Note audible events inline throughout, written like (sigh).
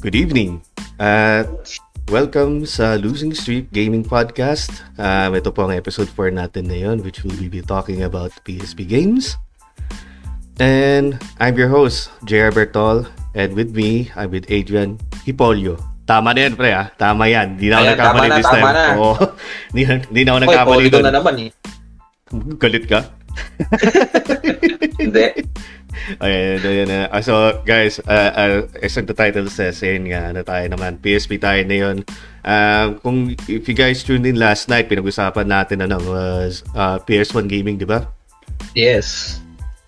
Good evening at welcome sa Losing Streak Gaming Podcast. Um, ito po ang episode 4 natin ngayon which will be talking about PSP games. And I'm your host, JR Bertol. And with me, I'm with Adrian Hipolio. Tama na yan, pre, ah. Tama yan. Di na ako Ayan, nagkamali na, this time. na. Oo. (laughs) na, di na ako nagkamali doon. na naman eh. Galit ka? (laughs) Hindi. Ayan, ayan na. Ah, so, guys, uh, uh, as the title says, ayun nga, ano tayo naman, PSP tayo na yun. Um, kung, if you guys tuned in last night, pinag-usapan natin, ano, was uh, PS1 gaming, di ba? Yes.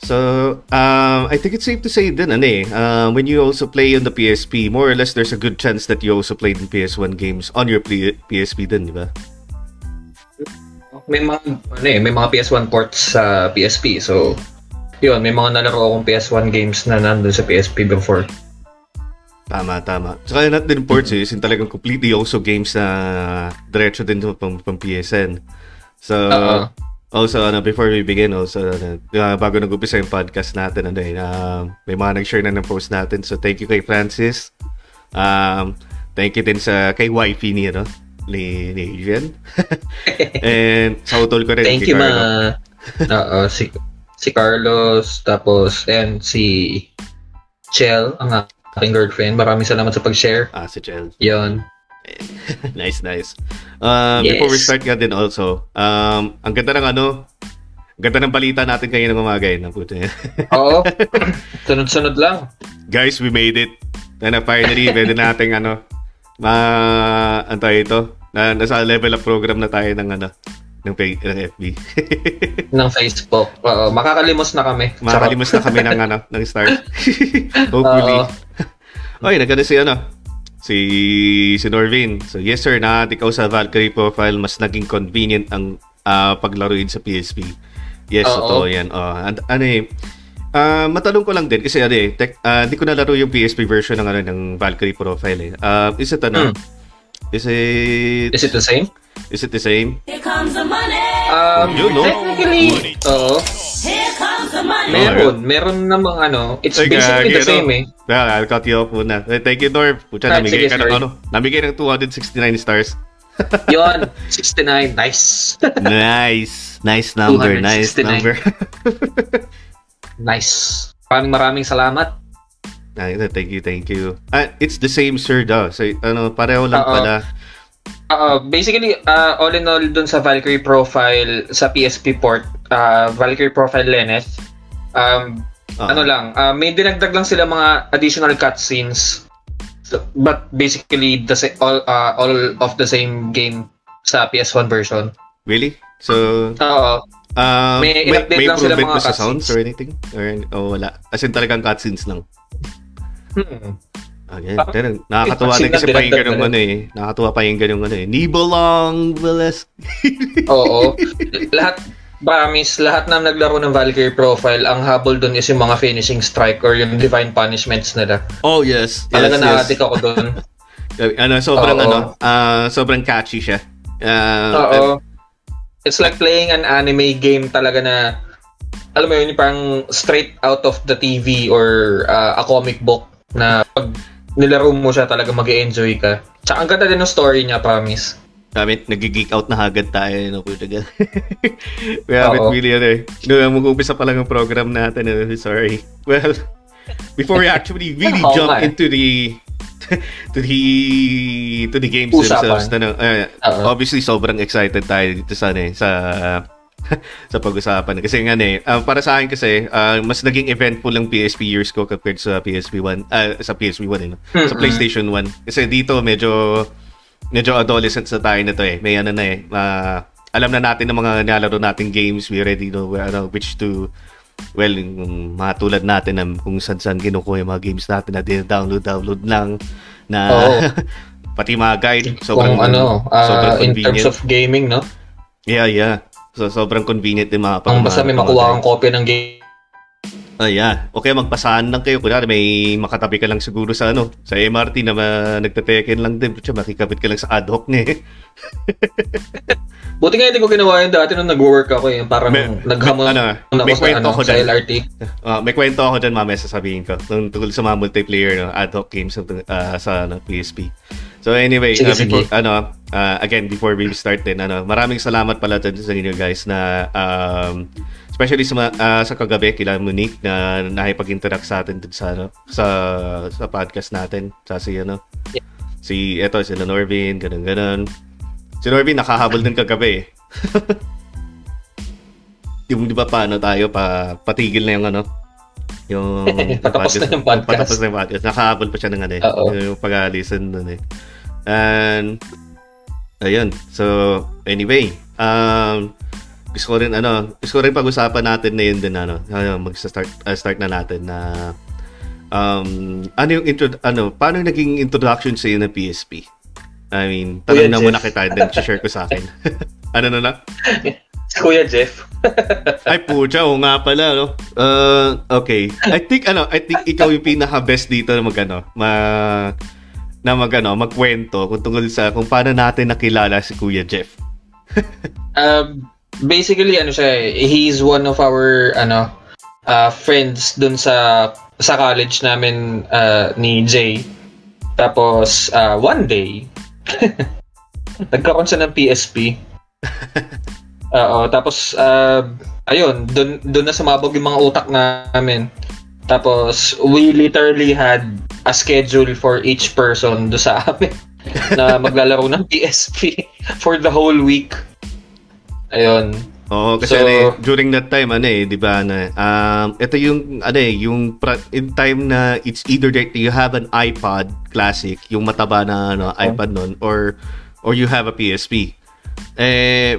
So, um, I think it's safe to say din, ano eh, uh, when you also play on the PSP, more or less, there's a good chance that you also played in PS1 games on your P- PSP din, di ba? May mga, ano eh, may mga PS1 ports sa PSP. So, yun, may mga nalaro akong PS1 games na nandun sa PSP before. Tama, tama. Saka not din ports eh, yung talagang completely also games na diretso din pang, pang PSN. So, Oo. also, ano, before we begin, also, ano, uh, bago nag-upisa yung podcast natin, ano eh, uh, may mga nag-share na ng post natin. So, thank you kay Francis. Um, thank you din sa, kay wifey ni, ano, ni, ni Adrian. (laughs) And sa utol ko rin. Thank you, Carlo. mga... (laughs) Oo, si, si Carlos, tapos, and si Chel, ang aking girlfriend. Maraming salamat sa pag-share. Ah, si Chel. Yun. (laughs) nice, nice. Um, Yes. Before we start nga din also, um, ang ganda ng ano, ang ganda ng balita natin kayo ng umaga yun. Ang puto. (laughs) Oo. Sunod-sunod lang. Guys, we made it. Uh, finally, pwede nating ano, ma, ano tayo ito, na, nasa level up program na tayo ng ano, ng, pay, ng FB. (laughs) ng Facebook. Oo, makakalimos na kami. Makakalimos na kami ng ano, ng stars. (laughs) Hopefully. Oo. (laughs) Oy, nagkano si ano, si si Norvin. So yes sir, nakatikaw sa Valkyrie profile, mas naging convenient ang ah, paglaruin sa PSP. Yes, Oo. totoo yan. Oh, and, ano eh, ah, matanong ko lang din kasi ano eh, tek, ah, hindi ko nalaro yung PSP version ng ano ng Valkyrie profile eh. Ah, is it ano? Is it Is it the same? is it the same? Here comes the money. Um, Yun, no? technically, oo. Here comes the money. Meron. Meron namang ano. It's Ay, basically the same eh. Well, I'll cut you off muna. Eh, Thank you, Norv. Pucha, Ah, namigay sige, ka ng ano? Namigay ng 269 stars. (laughs) Yun. 69. Nice. (laughs) nice. Nice number. Nice 269. number. (laughs) Nice. Maraming maraming salamat. Ay, thank you, thank you. Ah, it's the same, sir, daw. So, ano, pareho lang Oo. pala. Uh, basically, uh, all in all dun sa Valkyrie profile sa PSP port, uh, Valkyrie profile Lenneth, um, Oo. ano lang, uh, may dinagdag lang sila mga additional cutscenes. So, but basically, the sa- all, uh, all of the same game sa PS1 version. Really? So, Oo. um, May may, may lang sila mga ba sa sounds or anything? Or, oh, wala. As in talagang cutscenes lang. Hmm. Ah, yan. Ah, Pero, nakakatuwa din kasi pakinggan na ano eh. Nakakatuwa pakinggan yung ano eh. Nibelong Veles. (laughs) Oo. lahat, promise, lahat na naglaro ng Valkyrie profile, ang habol dun is yung mga finishing strike or yung divine punishments nila. Oh, yes. Talaga yes, yes. nakatik ako dun. (laughs) Ano, sobrang Oo. ano, ah, sobrang catchy siya. Ah, Oo. It's like playing an anime game talaga na alam mo yun, yung parang straight out of the TV or uh, a comic book na pag nilaro mo siya talaga mag enjoy ka. Tsaka ang ganda din ng story niya, promise. Damit, nag-geek out na agad tayo. No, puta ka. We haven't really, ano eh. No, (laughs) mag-umpisa pa lang ang program natin. eh. Sorry. Well, (laughs) before we actually really (laughs) jump eh. into the to the to the games Usapan. themselves na, eh, Oo. obviously sobrang excited tayo dito sa ano eh, sa (laughs) sa pag-usapan kasi nga eh ah, para sa akin kasi ah, mas naging eventful ang PSP years ko compared sa PSP 1 ah, sa PSP 1 eh, no? sa. PlayStation 1 kasi dito medyo medyo adolescent sa tayo na to eh. May ano na eh. ah, alam na natin ng mga nilalaro nating games. We already know where, ano, which to well, yung mga tulad natin na kung saan-saan kinukuha yung mga games natin na download download lang na Oo. (laughs) pati mga guide sobrang Kung ano, uh, sobrang in terms of gaming, no? yeah, yeah. So sobrang convenient din mga Ang mga- basta may makuha kang kopya ng game Ah, yeah. Okay, magpasaan lang kayo. Kunwari, may makatabi ka lang siguro sa ano, sa MRT na ma- nagtateken lang din. Siya, makikabit ka lang sa ad hoc niya eh. (laughs) Buti nga hindi ko ginawa yun dati nung nag-work ako eh. Parang May- naghamon ano, ako may sa, ano, ako sa dyan. LRT. (laughs) Ah, may kwento ako dyan mamaya sasabihin ko. Nung tungkol sa mga multiplayer no, ad hoc games ah, sa ano, PSP. So anyway, Sige, ah, before, sige. ano, ah, again, before we start din, ano, maraming salamat pala dyan sa inyo guys na um, especially sa, ah, sa kagabi kila Monique na nakipag-interact sa atin dun sa, ano, sa, sa podcast natin. Sa si, ano, Yeah. si, eto, sila Norvin, ganun, ganun. Si Norvin, nakahabol din kagabi eh. (laughs) yung di ba paano tayo pa patigil na yung ano yung (laughs) Patapos na yung podcast. patapos na yung podcast nakahabol pa siya ng ano eh yung pag-listen nun eh and ayun so anyway um gusto ko rin ano gusto ko rin pag-usapan natin na yun din ano uh, mag-start uh, start na natin na um ano yung intro ano paano naging introduction sa ng PSP I mean, tanong na Jeff. muna kita then share ko sa akin. (laughs) ano na na? (laughs) Si Kuya Jeff. (laughs) Ay, pucha, oo nga pala, no? Uh, okay. I think, ano, I think ikaw yung pinaka-best dito na mag, ano, ma, na mag, ano, magkwento kung tungkol sa kung paano natin nakilala si Kuya Jeff. (laughs) Um, basically, ano siya he's one of our, ano, uh, friends dun sa sa college namin uh, ni Jay. Tapos, uh, one day, (laughs) nagkaroon siya ng PSP. (laughs) Oo, tapos, uh, ayun, dun, dun na sumabog yung mga utak namin. Tapos, we literally had a schedule for each person do sa amin (laughs) na maglalaro ng PSP for the whole week. Ayun. Oo, kasi So- ano eh, during that time, ano eh, di ba, ano, eh, um, ito yung, ano eh, yung pra- in time na it's either that you have an iPod Classic, yung mataba na ano, iPad nun, or or you have a PSP. Eh,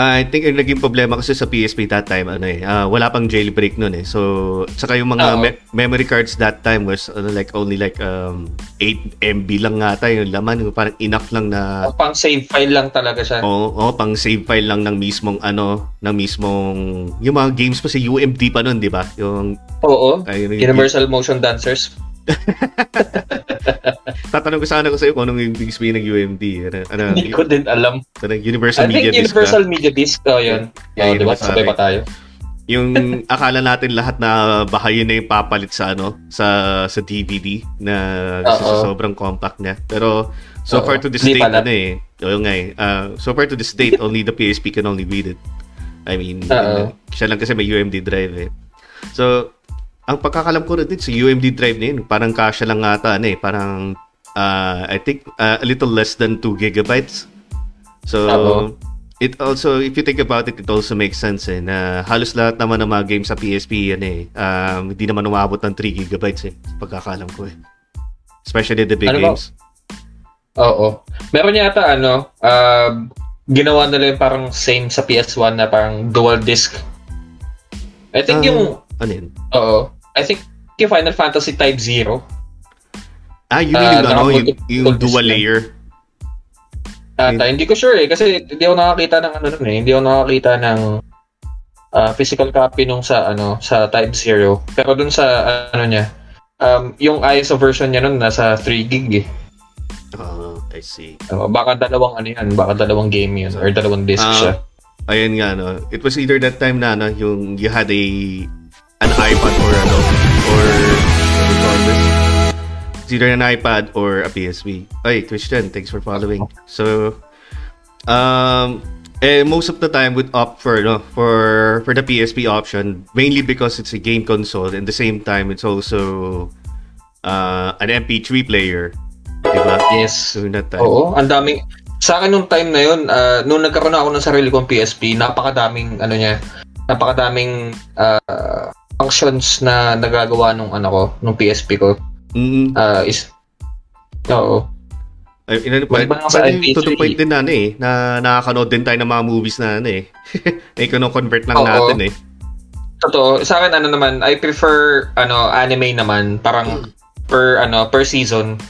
I think yung naging problema kasi sa PSP that time, ano eh, ah, wala pang jailbreak nun eh. So, saka yung mga me- memory cards that time was ano, like only like um, 8 MB lang nga tayo yung laman, yung parang enough lang na Pang save file lang talaga siya. Oo, oh, pang save file lang ng mismong ano, ng mismong yung mga games pa sa UMD pa noon, 'di ba? Yung Oo. ayun yung Universal Motion Dancers. (laughs) Tatanong ko sana ko sa iyo kung anong yung ibig sabihin ng UMD. Ano, ano, Hindi ko din alam. ano, Universal I think Media Disc Universal ba? Media Disc. Oh, yun. Yeah, oh, yun di ba? ang Sabay pa tayo. Yung akala natin lahat na baka yun na yung papalit sa ano, sa sa DVD na kasi sa sobrang compact niya. Pero so Oo. far to this Hindi date ano eh. Oo nga eh. ah, so far to this date only the PSP can only read it. I mean, (laughs) Oo. siya lang kasi may UMD drive eh. So, ang pagkakalam ko rin sa UMD drive na yun, parang kasya lang ata, ano eh, parang, ah, I think, ah, a little less than 2 gigabytes. So, Oo. it also, if you think about it, it also makes sense eh, na halos lahat naman ng mga games sa PSP, yan eh, um, hindi naman umabot ng 3 gigabytes eh, pagkakalam ko eh. Especially the big Ano ba? games. Oo. Meron yata ano, uh, ginawa nila yung parang same sa PS1 na parang dual disc. I think Ah, yung, Ano yun? oo. I think yung Final Fantasy Type 0. Ah, yun Ah, yung, ano, yung, yung dual layer. Ata, hindi ko sure eh kasi hindi ako nakakita ng ano nun eh. Hindi ako nakakita ng ah, physical copy nung sa ano sa Type 0. Pero dun sa ano niya, um, yung ISO version niya nun nasa 3 gig eh. Ah, I see. Uh, baka dalawang ano yan, baka dalawang game yun or dalawang disc Ah, siya. Ayun nga, no. It was either that time na, no, yung you had a an iPad or ano, or what do this? It's either an iPad or a PSP. Ay, Christian, thanks for following. So, um, eh, most of the time would opt for, no, for, for the PSP option, mainly because it's a game console, and the same time, it's also uh, an MP3 player. Diba? Yes. During that time. Oo, ang daming sa akin nung time na yun, ah, nung nagkaroon ako ng sarili kong PSP, napakadaming ano niya, napakadaming ah, functions na nagagawa nung ano ko, nung PSP ko. Mm, Ah, is Oo. Ay, inano pa, Maliban ako sa pwede MP3. to the point din na ano eh, na nakakanood din tayo ng mga movies na ano eh. (laughs) eh, convert lang Oo. natin eh. Totoo, sa akin ano naman, I prefer ano anime naman, parang per ano per season.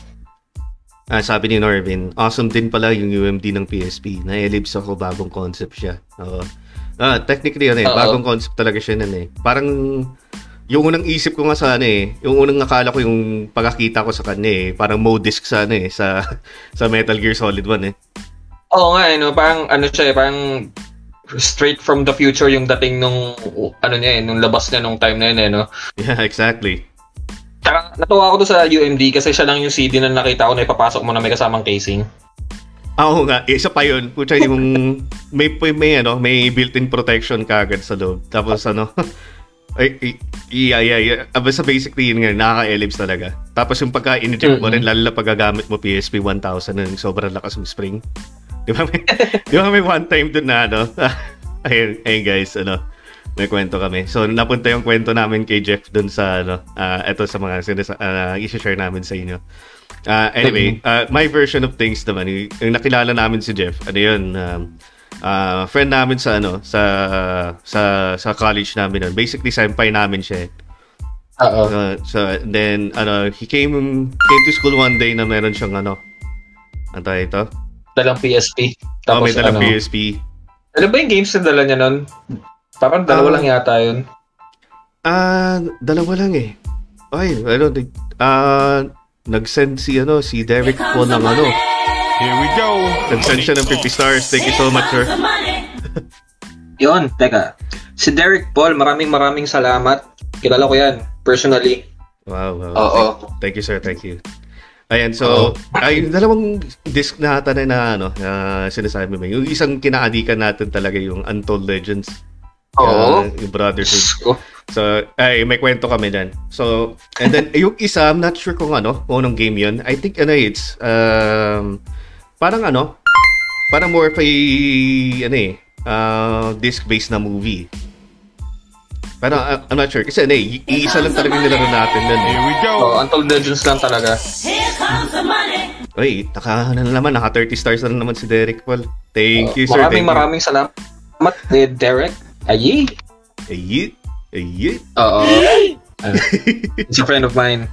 Ah, sabi ni Norvin, awesome din pala yung UMD ng PSP. Na-ellipse ako, bagong concept siya. Oo. Ah, technically, ano eh, Oo. bagong concept talaga siya nun eh. Parang, yung unang isip ko nga sa ano eh, yung unang nakala ko yung pagkakita ko sa kanya eh, parang mode disc sa ano eh, sa, (laughs) sa Metal Gear Solid 1 eh. Oo nga, eh, no? parang ano siya, eh, parang straight from the future yung dating nung ano niya eh, nung labas niya nung time na yun eh, no? Yeah, exactly. Tsaka natuwa ako doon sa UMD kasi siya lang yung CD na nakita ko na ipapasok mo na may kasamang casing. Ah, Oo nga, isa pa yun. Pucha, yung (laughs) may, may, may, ano, may built-in protection kagad sa loob. Tapos ano, (laughs) ay, ay, yeah, yeah, yeah. Ah, Basta basically yun nga, nakaka-ellipse talaga. Tapos yung pagka-inject mo rin, lalo na pag gagamit mo PSP 1000 na yung sobrang lakas ng spring. (laughs) Di ba may, di ba may one time dun na ano? ayun, ayun guys, ano, may kwento kami. So, napunta yung kwento namin kay Jeff dun sa, ano, ah, eto sa mga sinasa, uh, i-share namin sa inyo. Ah, anyway, uh, my version of things naman, yung, nakilala namin si Jeff, ano yun, um, ah, friend namin sa ano sa sa sa college namin nun. Basically senpai namin siya. Uh, so then ano he came came to school one day na meron siyang ano ano ito? Dalang PSP. oh, Tapos may dalang ano, PSP. ano ba yung games na dala niya nun? Parang dalawa lang yata yun. Ah, dalawa lang eh. Ay, ano, ah, nag-send si ano si Derek po ng ano. Here we go. Nag-send siya ng 50 stars. Thank you so much, sir. (laughs) Yun, teka. Si Derek Paul, maraming maraming salamat. Kilala ko yan, personally. Wow, wow. Oo. Thank you, sir. Thank you. Ayan, so, ay, dalawang disc na ata na, na ano, na sinasabi mo. Yung isang kinaadikan natin talaga yung Untold Legends. Oo. Yung, yung Brotherhood. Diyos ko. So, ay, may kwento kami dyan. So, and then, yung isa, I'm not sure kung ano, kung anong game yun. I think, ano, it's, um, parang ano, parang more of a, ano eh, uh, disc-based na movie. Pero, uh, I'm not sure. Kasi, ano eh, i- isa lang talaga yung nilaro natin nun. eh. Here we go. Oh, Untold Legends lang talaga. Here comes the money. Uy, naka, ano na naman, naka 30 stars na naman si Derek Paul. Thank you, sir. maraming Thank maraming salamat, eh, Derek. Ayi. you. Ayit. Ayit. Oo. (laughs) Ano, It's a friend of mine.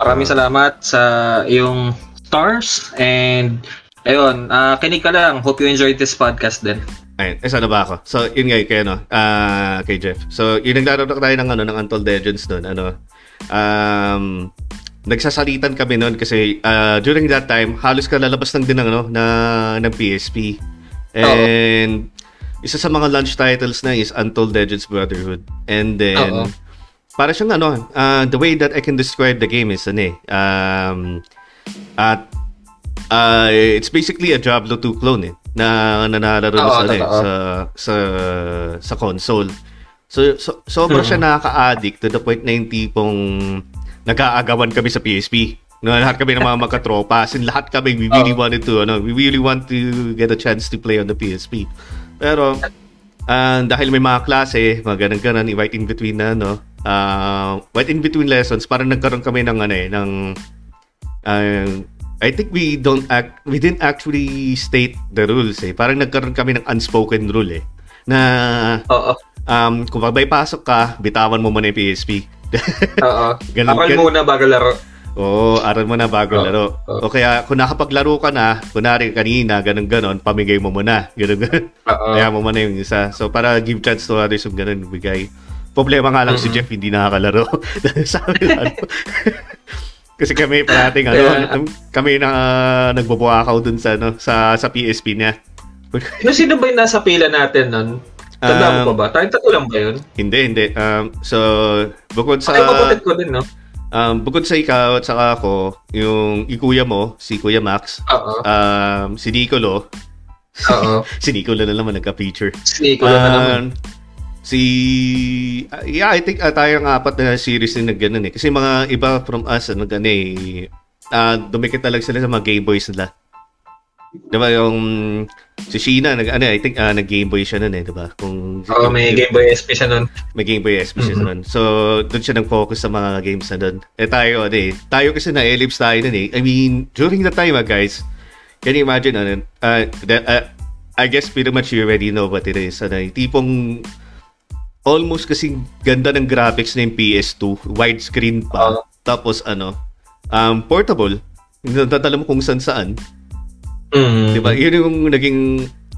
Maraming salamat sa iyong stars and ayun, ah kinig ka lang. Hope you enjoyed this podcast din. Ayun, eh, sana ba ako? So, yun nga, kay, ano, ah, kay Jeff. So, yung naglaro na tayo ng, ano, ng Untold Legends nun, ano, um, nagsasalitan kami nun kasi ah, during that time, halos kalalabas lang din ng, ano, na, ng PSP. And, isa sa mga launch titles na is Untold Legends Brotherhood. And then, Oo. para siyang ano, ah, the way that I can describe the game is, ano eh, um, at Uh, it's basically a Diablo 2 clone eh, na nanalaro Oo, sa, ano, eh, sa sa sa console. So, so sobra siya nakaka-addict to the point na yung tipong nag-aagawan kami sa PSP. No, lahat kami ng mga (laughs) magkatropa. As in, lahat kami, we really Oo. wanted to, ano, we really want to get a chance to play on the PSP. Pero, ah, dahil may mga klase, mga ganun-ganun, right in between na, no, uh, right in between lessons, parang nagkaroon kami ng, ano eh, ng, ah, I think we don't act, we didn't actually state the rules eh. Parang nagkaroon kami ng unspoken rule eh. Na, Oo. um, kung pasok ka, bitawan mo muna yung PSP. Oo. (laughs) Ganun- Aral ganun- muna bago laro. Oo, aral mo na bago Oo, laro. oo. O kaya, kung nakapaglaro ka na, kunwari kanina, ganun-ganon, pamigay mo muna. Ganun-ganon. Oo. Kaya mo muna yung isa. So, para give chance to others yung ganun, bigay. Problema nga lang si Jeff, hindi nakakalaro. (laughs) Sabi ano. (laughs) Kasi kami parating ano, Kaya- kami na uh, nagbubuakaw dun sa ano, sa sa PSP niya. (laughs) Yung sino ba yung nasa pila natin nun? Tanda Um, mo pa ba? Tayong tatlo lang ba yun? hindi, hindi. Um, so bukod sa Ay, ko din, no? Um, bukod sa ikaw at saka ako, yung ikuya mo, si Kuya Max, Oo. um, si Nicolo, Oo. (laughs) si Nicolo na naman nagka-feature. Sige, ko lang na naman. Um, si uh, yeah, I think uh, tayong apat na series na ganun eh. Kasi mga iba from us ano ganun eh ah, dumikit talaga sila sa mga Game Boys nila. 'Di ba yung si Sheena nag ano I think ah, nag Game Boy siya noon eh, 'di ba? Kung Oo, may Game Boy SP siya nun. may Game Boy SP siya noon. So, doon siya nag-focus sa mga games na doon. Eh tayo, ano eh, tayo kasi na ellipse tayo noon eh. I mean, during the time ah, guys, can you imagine ano, uh, that, uh, I guess pretty much you already know what it is. Ano, yung tipong almost kasing ganda ng graphics yung PS2, widescreen pa. Oo. Tapos ano, um, portable. Nadadala mo kung saan saan. Mm. Diba? Yun yung naging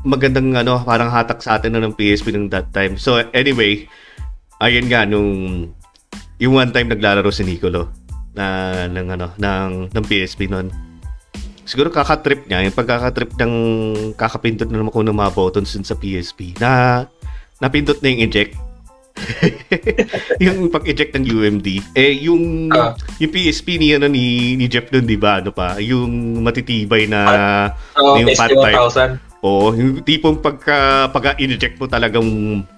magandang ano, parang hatak sa atin na ng PSP nung that time. So anyway, ayun nga nung yung one time naglalaro si Nicolo na ng ano ng ng PSP noon. Siguro kakatrip niya, yung pagkakatrip ng kakapindot na naman ko ng mga buttons sa PSP na napindot na yung eject. (laughs) yung pag-eject ng UMD. Eh, yung, Ah. yung PSP ni, ano, ni, ni Jeff doon, di ba? Ano pa? Yung matitibay na So, yung PSP fat type. 1000. Oo, yung tipong pagka, pagka-inject mo talagang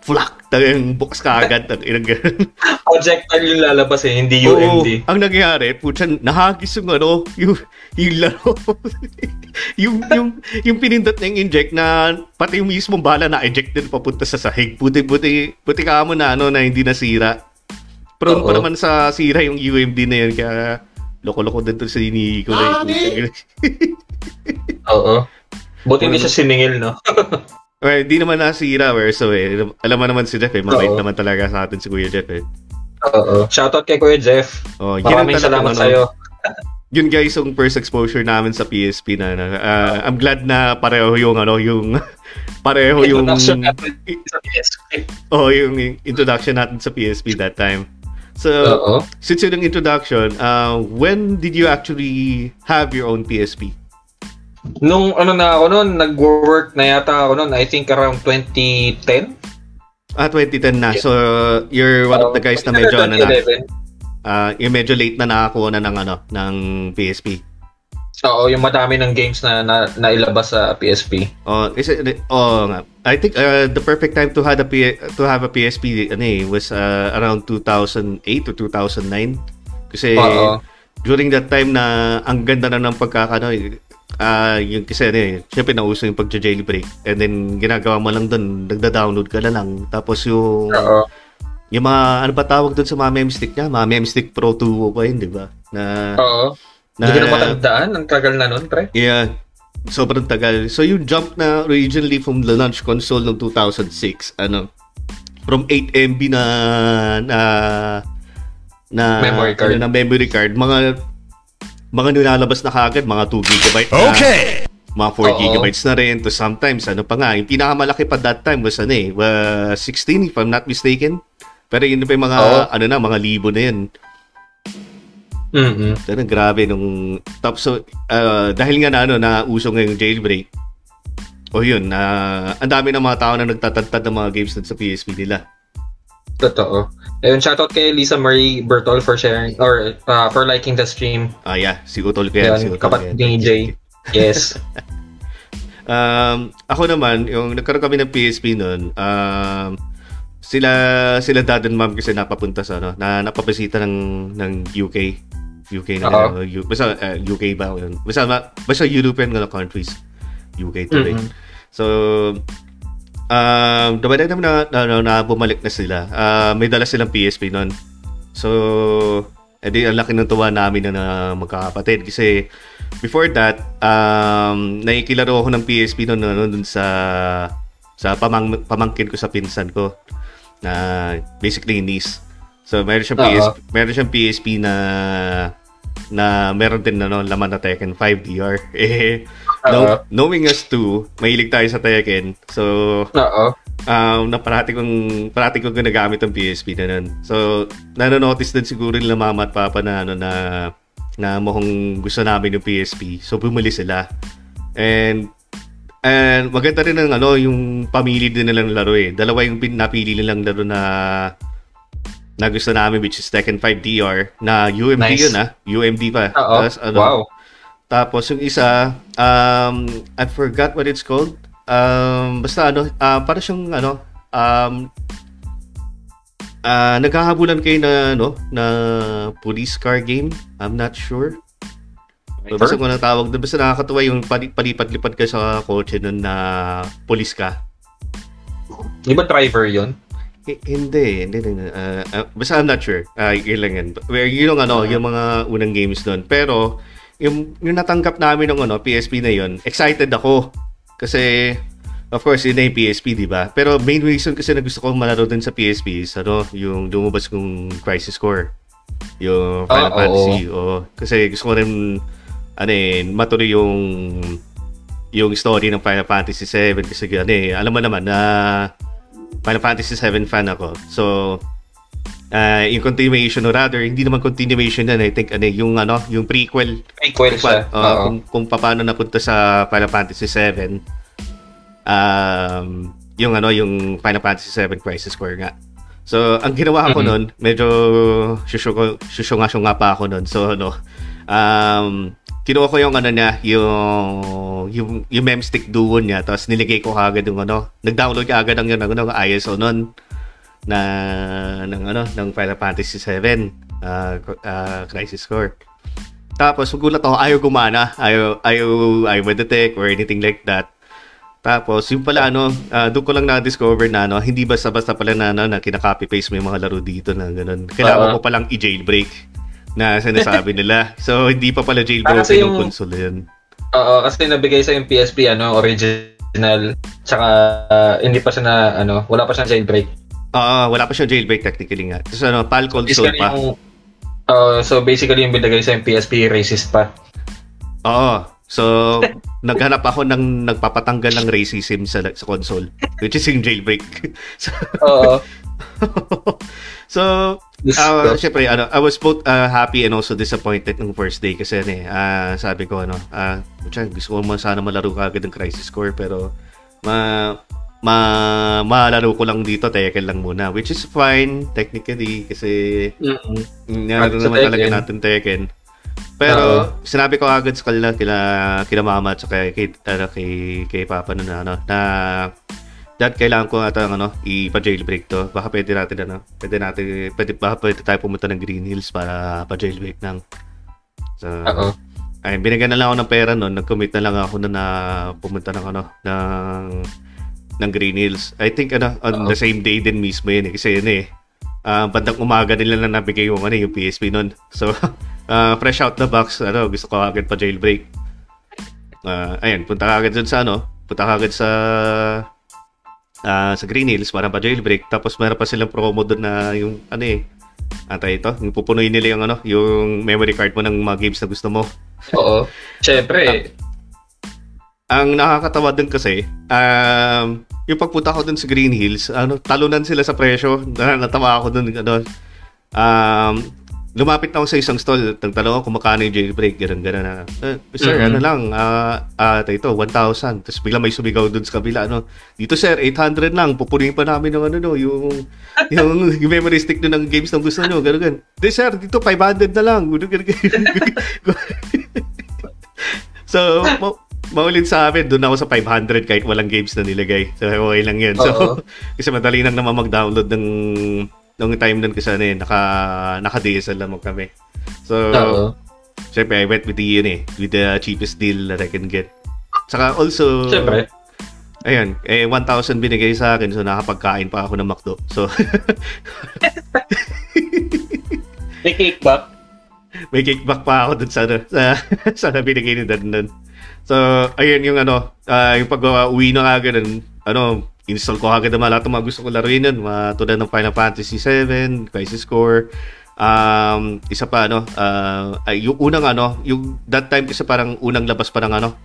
flak, talagang bukas ka agad. Ang inang ganun. (laughs) Projectile yung lalabas eh, hindi Oo, UMD. ang nangyari, putya, nahagis yung ano, yung, yung laro. (laughs) yung, yung, yung pinindot na yung inject na pati yung mismong bala na eject din papunta sa sahig. Buti, buti, buti ka mo na ano, na hindi nasira. Prone pa naman sa sira yung UMD na yun, kaya loko-loko din to si Nico. na yun. Oo. Buti hindi siya siningil, no? (laughs) well, hindi naman nasira, where so eh. Alam mo naman si Jeff eh, mabait naman talaga sa atin si Kuya Jeff eh. Oo. Shoutout kay Kuya Jeff. Oh, Maraming salamat ano, sa'yo. (laughs) yun guys yung first exposure namin sa PSP na, na ah, I'm glad na pareho yung ano yung (laughs) pareho yung Introduction natin sa PSP. oh yung, yung introduction natin sa PSP that time. So Oo. since yun ang introduction, uh, when did you actually have your own PSP? Nung ano na ako noon, nag-work na yata ako noon, I think around 2010. Ah, 2010 na. So you're one of the guys na medyo ano na, 2011. uh, yung medyo late na nakakuha na ng ano ng PSP. Oo, yung madami ng games na, na nailabas sa PSP. Oh, is it, oh, nga. I think uh, the perfect time to have a P- to have a PSP ano eh, was uh, around 2008 or 2009 kasi Oo. during that time na ang ganda na ng pagkakano ah yung kasi ano eh, syempre nauso yung pagja-jailbreak and then ginagawa mo lang doon, nagda-download ka na lang tapos yung Oo. yung mga ano ba tawag doon sa mga memstick niya, mga memstick Pro 2 pa yun, di ba? Na Oo. Hindi ko na matandaan. Ang tagal na nun, pre. Yeah. Sobrang tagal. So yung jump na originally from the launch console ng 2006, ano, from 8 MB na na na Memory card. ano, na memory card, mga mga nilalabas na kagad, mga 2 GB na. Mga 4 Oo. gigabytes na rin. To sometimes, ano pa nga, yung pinakamalaki pa that time was ano eh, uh, 16 if I'm not mistaken. Pero yun pa yung mga, Oo. ano na, mga libo na yun. mm Pero grabe nung top so uh, dahil nga na ano na uso ngayong jailbreak. O yun, na ang dami ng mga tao na nagtatantad ng mga games sa PSP nila. Totoo. Ayun, shoutout kay Lisa Marie Bertol for sharing or uh, for liking the stream. Ah, yeah, si Utol ko yan, si Yan, Utol kapatid ni EJ. Yes. (laughs) Um, ako naman, yung nagkaroon kami ng PSP noon, um, sila sila dad and mom kasi napapunta sa ano, na napapasita ng ng UK. UK na Oo. ano, U, basta uh, UK ba yun? Basta basta European ano, countries. UK to Mhm. So um dumating naman na, na, na, na bumalik na sila. Ah, may dala silang PSP noon. So edi ang laki ng tuwa namin na, na magkakapatid kasi before that um nakikilaro ako ng PSP noon ano, dun sa sa pamang, pamangkin ko sa pinsan ko na basically niece. So meron siyang. PSP, meron siyang PSP na na meron din ano, laman na Tekken 5 DR. (laughs) Eh, Know, knowing us two, mahilig tayo sa Tekken. So, Oo. um, na parati kong, parati kong ginagamit ang PSP na nun. So, nanonotice din siguro nila mama at papa na, ano, na, na mukhang gusto namin yung PSP. So, bumili sila. And, and maganda rin ang ano, yung pamili din nilang laro eh. Dalawa yung napili nilang laro na na gusto namin which is Tekken 5 DR na UMD Nice. yun ah. UMD pa. Oo. Tapos, ano, wow. Tapos yung isa, um, I forgot what it's called. Um, basta ano, uh, para siyang ano, um, ah naghahabulan kayo na ano, na police car game. I'm not sure. Basta kung anong tawag doon. Basta nakakatuwa yung pali- palipat-lipat ka sa kotse nun na police ka. Di ba driver yun? H- hindi, hindi, hindi. Uh, uh, basta I'm not sure. Uh, yun lang yan. Yun yung ano, yung mga unang games doon. Pero, yung, yung natanggap namin ng ano, PSP na yun, excited ako. Kasi, of course, yun na yung PSP, di ba? Pero main reason kasi na gusto kong malaro din sa PSP is, ano, yung lumabas kong Crisis Core. Yung Final Ah, Fantasy. Oo. Kasi gusto ko rin, ano eh, matuloy yung yung story ng Final Fantasy 7 kasi ano eh, alam mo naman na Final Fantasy 7 fan ako. So, uh, yung continuation or rather hindi naman continuation yan I think ano yung ano yung prequel Prequel siya. uh, Oo. kung, kung paano napunta sa Final Fantasy 7 um yung ano yung Final Fantasy 7 Crisis Core nga so ang ginawa ko Mhm. noon medyo syusyo syusyo nga pa ako noon so ano um kinuha ko yung ano niya yung yung yung memstick duo niya tapos niligay ko kagad yung ano nag-download ka agad ng yun ng ISO noon na ng ano ng Final Fantasy 7 uh, uh, Crisis Core. Tapos magulat ako, ayaw gumana, ayaw ayaw ayaw detect or anything like that. Tapos yung pala ano, uh, doon ko lang na-discover na ano, hindi basta-basta pala na ano, na kinaka-copy paste mo yung mga laro dito na ganun. Kailangan Oo. mo palang i-jailbreak na sinasabi nila. (laughs) So hindi pa pala jailbroken Kasi yung yung- console yun. Oo, kasi nabigay sa yung PSP ano, original. Tsaka ah, hindi pa siya na ano, wala pa siyang jailbreak. Oo, wala pa siyang jailbreak technically nga. Tapos ano, PAL console pa. yung Oo, so basically yung binigay sa yung PSP racist pa. Oo. So, (laughs) naghanap ako ng nagpapatanggal ng racism sa, sa console, which is yung jailbreak. (laughs) so, Oo. (laughs) so uh, syempre, ano, I was both uh, happy and also disappointed nung first day kasi ano eh, ah, sabi ko ano, ah, uh, gusto ko mo sana malaro ka agad ng Crisis Core pero ma ma malaro ko lang dito Tekken lang muna which is fine technically kasi Mm. Nalaro naman talaga natin Tekken. Pero sinabi ko agad sa kanila kila kila mama at saka kay ano, kay kay papa nun na ano na dad kailangan ko ata ano ipa-jailbreak to. Baka pwede natin ano, pwede natin pwede baka pwede tayo pumunta ng Green Hills para pa-jailbreak nang. So, Oo. ay binigyan na lang ako ng pera noon, nag-commit na lang ako na, na pumunta ng ano ng ng Green Hills. I think ano on Oo. the same day din mismo yun eh kasi yun eh ah bandang umaga nila na nabigay yung ano yung PSP noon. So (laughs) ah, fresh out the box, ano, gusto ko agad pa jailbreak. Ah, ayun, punta ka agad dun sa ano, punta ka agad sa ah, sa Green Hills para pa jailbreak. Tapos meron pa silang promo doon na yung ano eh, ata ito, yung pupunuin nila yung ano, yung memory card mo ng mga games na gusto mo. Oo. Siyempre, Ang nakakatawa dun kasi, um, yung pagpunta ko dun sa Green Hills, ano, talunan sila sa presyo. Na, natawa ako dun, ano, um, lumapit na ako sa isang stall, nagtanong ako kung makano yung jailbreak, gano'n, gano'n na. Eh, sir, Mhm. ano lang, ah, ah, ito, 1,000. Tapos bigla may sumigaw dun sa kabila, ano, dito sir, 800 lang, pupunin pa namin ng ano, no, yung, yung, (laughs) yung memory stick nyo ng games na gusto nyo, gano'n, gano'n. Di sir, dito 500 na lang, gano'n, gano'n, gano'n. so, (laughs) maulit sa amin, doon ako sa 500 kahit walang games na nilagay. So, okay lang yun. So, Oo. (laughs) kasi madali lang naman mag-download ng ng time nun kasi ano eh, naka, naka-DSL lamang kami. So, oo. syempre, I went with the, yun eh, with the cheapest deal that I can get. Saka also, Siyempre. ayun, eh, 1,000 binigay sa akin, so nakapagkain pa ako ng McDo. So, (laughs) May kickback. (laughs) may kickback pa ako dun sa, ano, sa, sa na binigay ni Dan nun. So, ayun yung ano, ah, yung pag-uwi na agad, ano, install ko agad naman lahat ng mga gusto ko laruin nun, mga tulad ng Final Fantasy 7, Crisis Core, um, isa pa ano, ay, yung unang ano, yung that time kasi parang unang labas pa ng ano,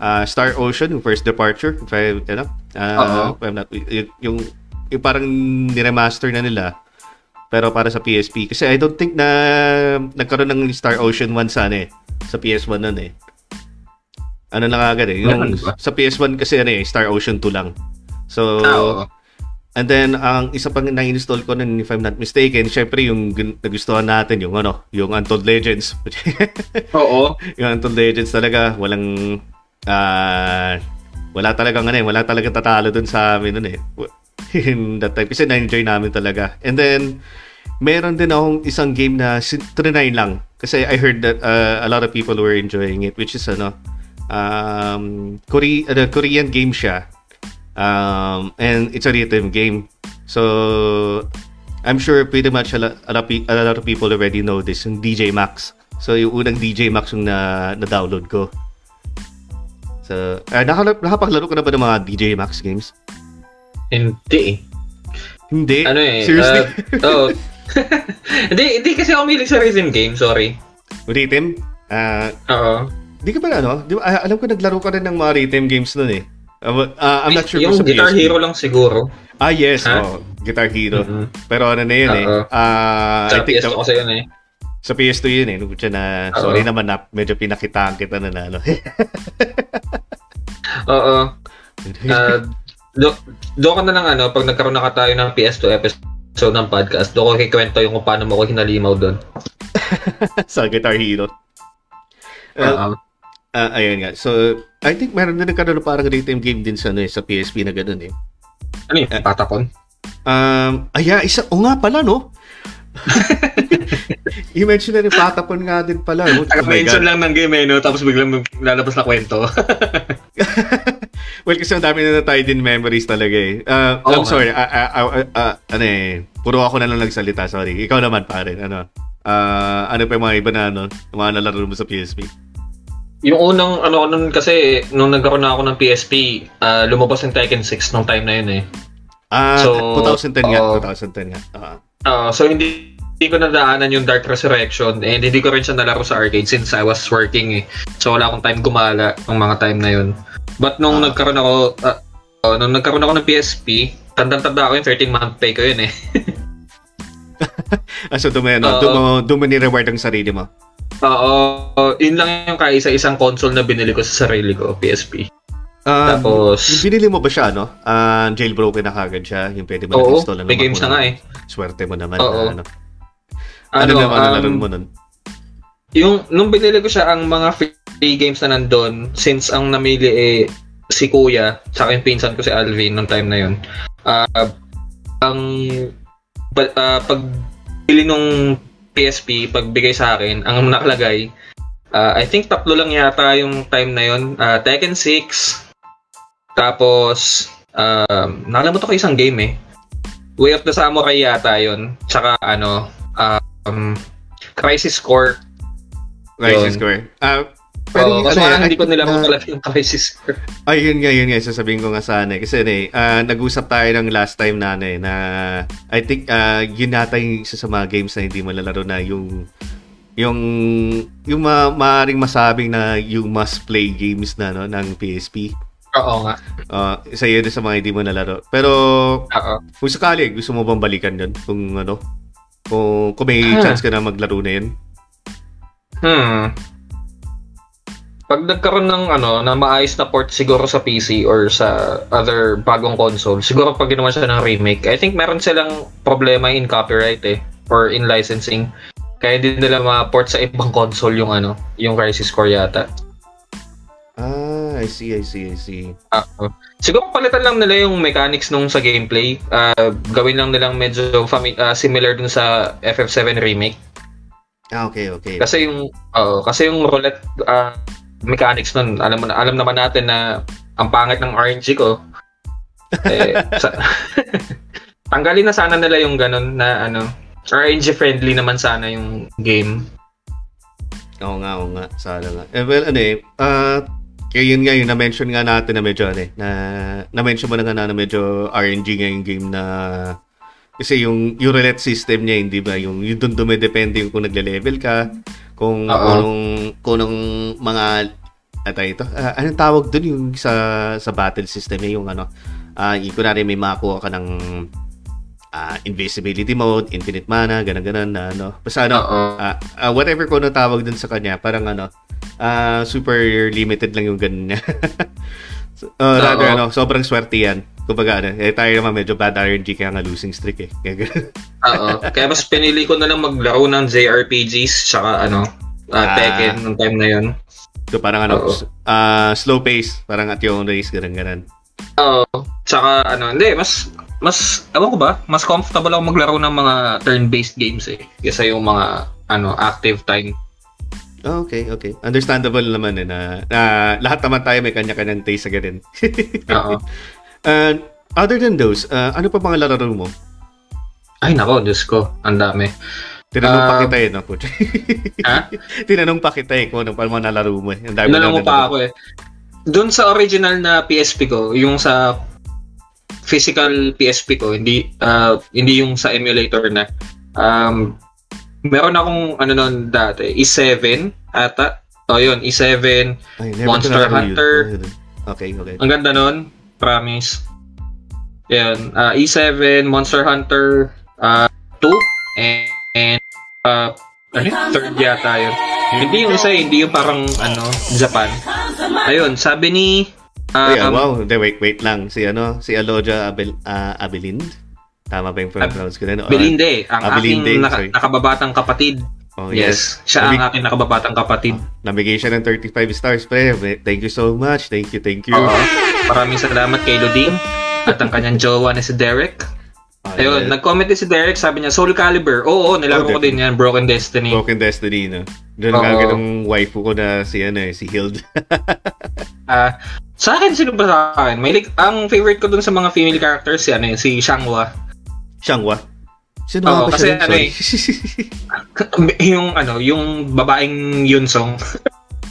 ah, Star Ocean, yung first departure, if I, ano, ah, Oo. if I'm not, y- yung, yung parang niremaster na nila, pero para sa PSP. Kasi I don't think na nagkaroon ng Star Ocean 1 sa ano eh, sa PS1 nun eh. Ano na agad eh. Yung, sa PS1 kasi ano eh, Star Ocean 2 lang. So, oo. and then, ang isa pang na-install ko nun, if I'm not mistaken, syempre yung nagustuhan natin, yung ano, yung Untold Legends. (laughs) Oo. yung Untold Legends talaga, walang, ah, wala talagang ano eh, wala talagang tatalo dun sa amin nun eh. (laughs) In that time, kasi na-enjoy namin talaga. And then, meron din akong isang game na sin- trinay lang. Kasi I heard that uh, a lot of people were enjoying it, which is ano, um, Kore- uh, Korean game siya. Um, and it's a rhythm game. So, I'm sure pretty much a lot, a lot, pe- a lot of people already know this, yung DJ Max. So, yung unang DJ Max yung na, na-download ko. So, uh, nakala- nakapaglaro ka na ba ng mga DJ Max games? Hindi. Hindi. Ano eh. Seriously? uh, Oo. (laughs) Hindi, hindi kasi ako milig sa rhythm game, sorry. rhythm? Ah, Oo. Di ka ba ano? Di ba, ah, alam ko naglaro ka rin ng mga rhythm games nun eh. Uh, uh, I'm not sure yung sa Guitar PSP. Hero lang siguro. Ah, yes. Ha? Oh. Guitar Hero. Mhm. Pero ano na yun eh. Oo. Ah, I Sa think PS2 the- kasi yun eh. sa PS2 yun eh. Nung na, Oo. sorry naman na, medyo pinakitaan kita na na ano. (laughs) Oo. Uh, do, do ko na lang ano, pag nagkaroon na ka tayo ng PS2 episode ng podcast, do ko kikwento yung kung paano mo ko hinalimaw doon. (laughs) sa Guitar Hero. Well, Oo. Ah, ayun nga. So, I think meron din nagkaroon ng parang rhythm game din sa, ano, eh, sa PSP na ganun eh. ano yun? Patapon? Um, aya, isa, o nga pala, no? (laughs) I-mention na ni Patapon nga din pala. Oh, God. lang ng game eh, no? Tapos biglang lalabas na kwento. (laughs) well, kasi ang dami na tayo din memories talaga eh. Uh, Oo I'm sorry. ah, ah, ah, ah, ano eh, puro ako na lang nagsalita. Sorry. Ikaw naman, pare. Ano? Ah, ano pa yung mga iba na, ano, yung mga nalaro mo sa PSP? Yung unang ano nun kasi, nung nagkaroon na ako ng PSP, ah, lumabas yung Tekken 6 nung time na yun eh. Ah, So, 2010 nga. oo. 2010 nga. Ah. Ah, so hindi, hindi ko nadaanan yung Dark Resurrection and hindi ko rin siya nalaro sa arcade since I was working eh. So wala akong time gumala ng mga time na yun. But nung Ah. nagkaroon ako ah, oh, nung nagkaroon ako ng PSP, tandang-tanda ako yung 13 month pay ko yun eh. (laughs) Ah, so, dumi, ano, Oo. dumi, dumi ni-reward ang sarili mo. Oo, yun lang yung kaisa-isang console na binili ko sa sarili ko, PSP. Ah, Tapos, yung binili mo ba siya, no? Ah, jailbroken na kagad siya. Yung pwede mo oo, na-install na may games na nga eh. Swerte mo naman. Oo. Na, ano. Ano, naman um, mo nun? Yung, nung binili ko siya, ang mga free games na nandun, since ang namili eh, si Kuya, tsaka yung pinsan ko si Alvin nung time na yun, ah, ang pa- ah, pag bili nung PSP, pagbigay sa akin, ang nakalagay, ah, I think tatlo lang yata yung time na yun, Ah, Tekken 6, tapos, um, nakalimutan ko isang game eh. Way of the Samurai yata yun. Tsaka ano, um, Crisis Core. Crisis yun. Core. Ah, Oo, kasi ano hindi ko nilaro na- talaga yung Crisis Core. Ay, yun nga, yun nga. Sasabihin ko nga sana eh. Kasi eh, ah, nag-usap tayo ng last time na, ano eh, na I think ah, yun nata yung isa sa mga games na hindi mo lalaro na yung yung yung ma maaring masabing na yung must play games na no ng PSP. Oo nga. Ah, isa yun sa mga hindi mo nalaro. Pero Oo. kung sakali, gusto mo bang balikan yun? Kung ano? Kung, kung may Ah. chance ka na maglaro na yun? Hmm. Pag nagkaroon ng ano, na maayos na port siguro sa PC or sa other bagong console, siguro pag ginawa siya ng remake, I think meron silang problema in copyright eh, or in licensing. Kaya hindi nila ma-port sa ibang console yung ano, yung Crisis Core yata. Ah, I see, I see, I see. Ah, oh. siguro palitan lang nila yung mechanics nung sa gameplay. Ah, gawin lang nilang medyo fami- ah, similar dun sa FF7 remake. Ah, okay, okay. Kasi yung oo, kasi yung roulette ah, mechanics nun, alam mo na, alam naman natin na ang pangit ng RNG ko. eh, (laughs) sa, (laughs) tanggalin na sana nila yung ganun na ano, RNG friendly naman sana yung game. Oo nga, oo nga. Sana nga. Eh, well, ano eh, kaya yun nga, yung na-mention nga natin na medyo, ano eh, na, na-mention mo na nga na, na medyo RNG nga yung game na, kasi yung, yung roulette system niya, hindi ba, yung, yung doon dumidepende yung kung nagle-level ka, kung, Oo. kung, kung mga, ata ito, ah, anong tawag doon yung sa, sa battle system niya, yung ano, ah, yung kunwari may makakuha ka ng, ah, invisibility mode, infinite mana, ganun-ganun na ano. Basta ano, ah, ah, whatever ko na tawag dun sa kanya, parang ano, ah, super limited lang yung ganun niya. (laughs) so, uh, rather, Oo. ano, sobrang swerte yan. Kumbaga, ano, eh, tayo naman medyo bad RNG kaya nga losing streak eh. Kaya. Oo. Kaya mas pinili ko na lang maglaro ng JRPGs tsaka ano, Ah. ah, Tekken nung time na yun. so, parang ano, ah, slow pace, parang at own race, ganun, ganun. Oo. Tsaka ano, hindi, mas mas ewan ko ba, mas comfortable ako maglaro ng mga turn-based games eh kaysa yung mga ano, active time. Oh, okay, okay. Understandable naman eh na, na lahat naman tayo may kanya-kanyang taste sa ganun. Oo. (laughs) And other than those, ah, ano pa mga laro mo? Ay nako, Diyos ko, ang dami. Tinanong pa Ah, kita eh, no? Pucha. (laughs) Ha? Tinanong pa kita eh kung ano pa mga nalaro mo eh. Ang dami na mo pa ako eh. Doon sa original na PSP ko, yung sa physical PSP ko, hindi ah, hindi yung sa emulator na. Um, meron akong ano noon dati, E7 ata. O yun, E7. Ay, Monster nalaro yun. Hunter. Okay, okay. Ang ganda nun, promise. Yan, uh, E7, Monster Hunter uh, 2, and, and uh, ano? Third yata yun. Hindi yung isa, eh, hindi yung parang, ano, Japan. Ayun, sabi ni, um, Ay, ah, wow. Hindi, wait, wait lang. Si ano, si Aloja Abel, ah, Abelind? Tama ba yung pronounce ko na? Belinde, ang Ah, Belinde, aking naka, sorry. nakababatang kapatid. Oh, yes. siya ang Nabig- aking nakababatang kapatid. Namigay siya ng 35 stars, pre. Thank you so much. Thank you, thank you. Oo. Maraming salamat kay Luding at ang kanyang jowa na si Derek. Ah, Ayun, yeah. nag-comment din si Derek, sabi niya, Soul Calibur. Oo, nilaro Oh, ko din yan, Broken Destiny. Broken Destiny, no? Doon Oo. kagad ng waifu ko na si, ano eh, si Hild. (laughs) Ah, sa akin, sino ba sa akin? May, like, ang favorite ko dun sa mga female characters, si, ano, yun, si Shangwa. Shanghua. Nga ba kasi siya? ano Sorry. (laughs) yung, ano, yung babaeng Yunsong.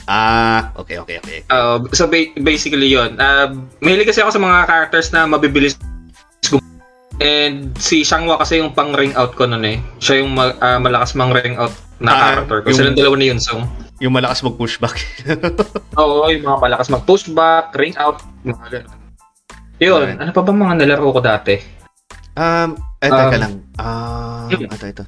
ah, okay, okay, okay. Uh, so, ba- basically yon Uh, mahilig kasi ako sa mga characters na mabibilis And si Shangwa kasi yung pang ring out ko nun eh. Siya yung ma- ah, malakas mang ring out na Ah, character ko. yung- Silang dalawa ni Yunsong. Yung malakas mag-pushback. (laughs) Oo, yung mga malakas mag-push back, ring out, mga ganun. Yun, Alright. ano pa ba mga nalaro ko dati? um, eh, teka Um, lang. Um, yun. ito, ito.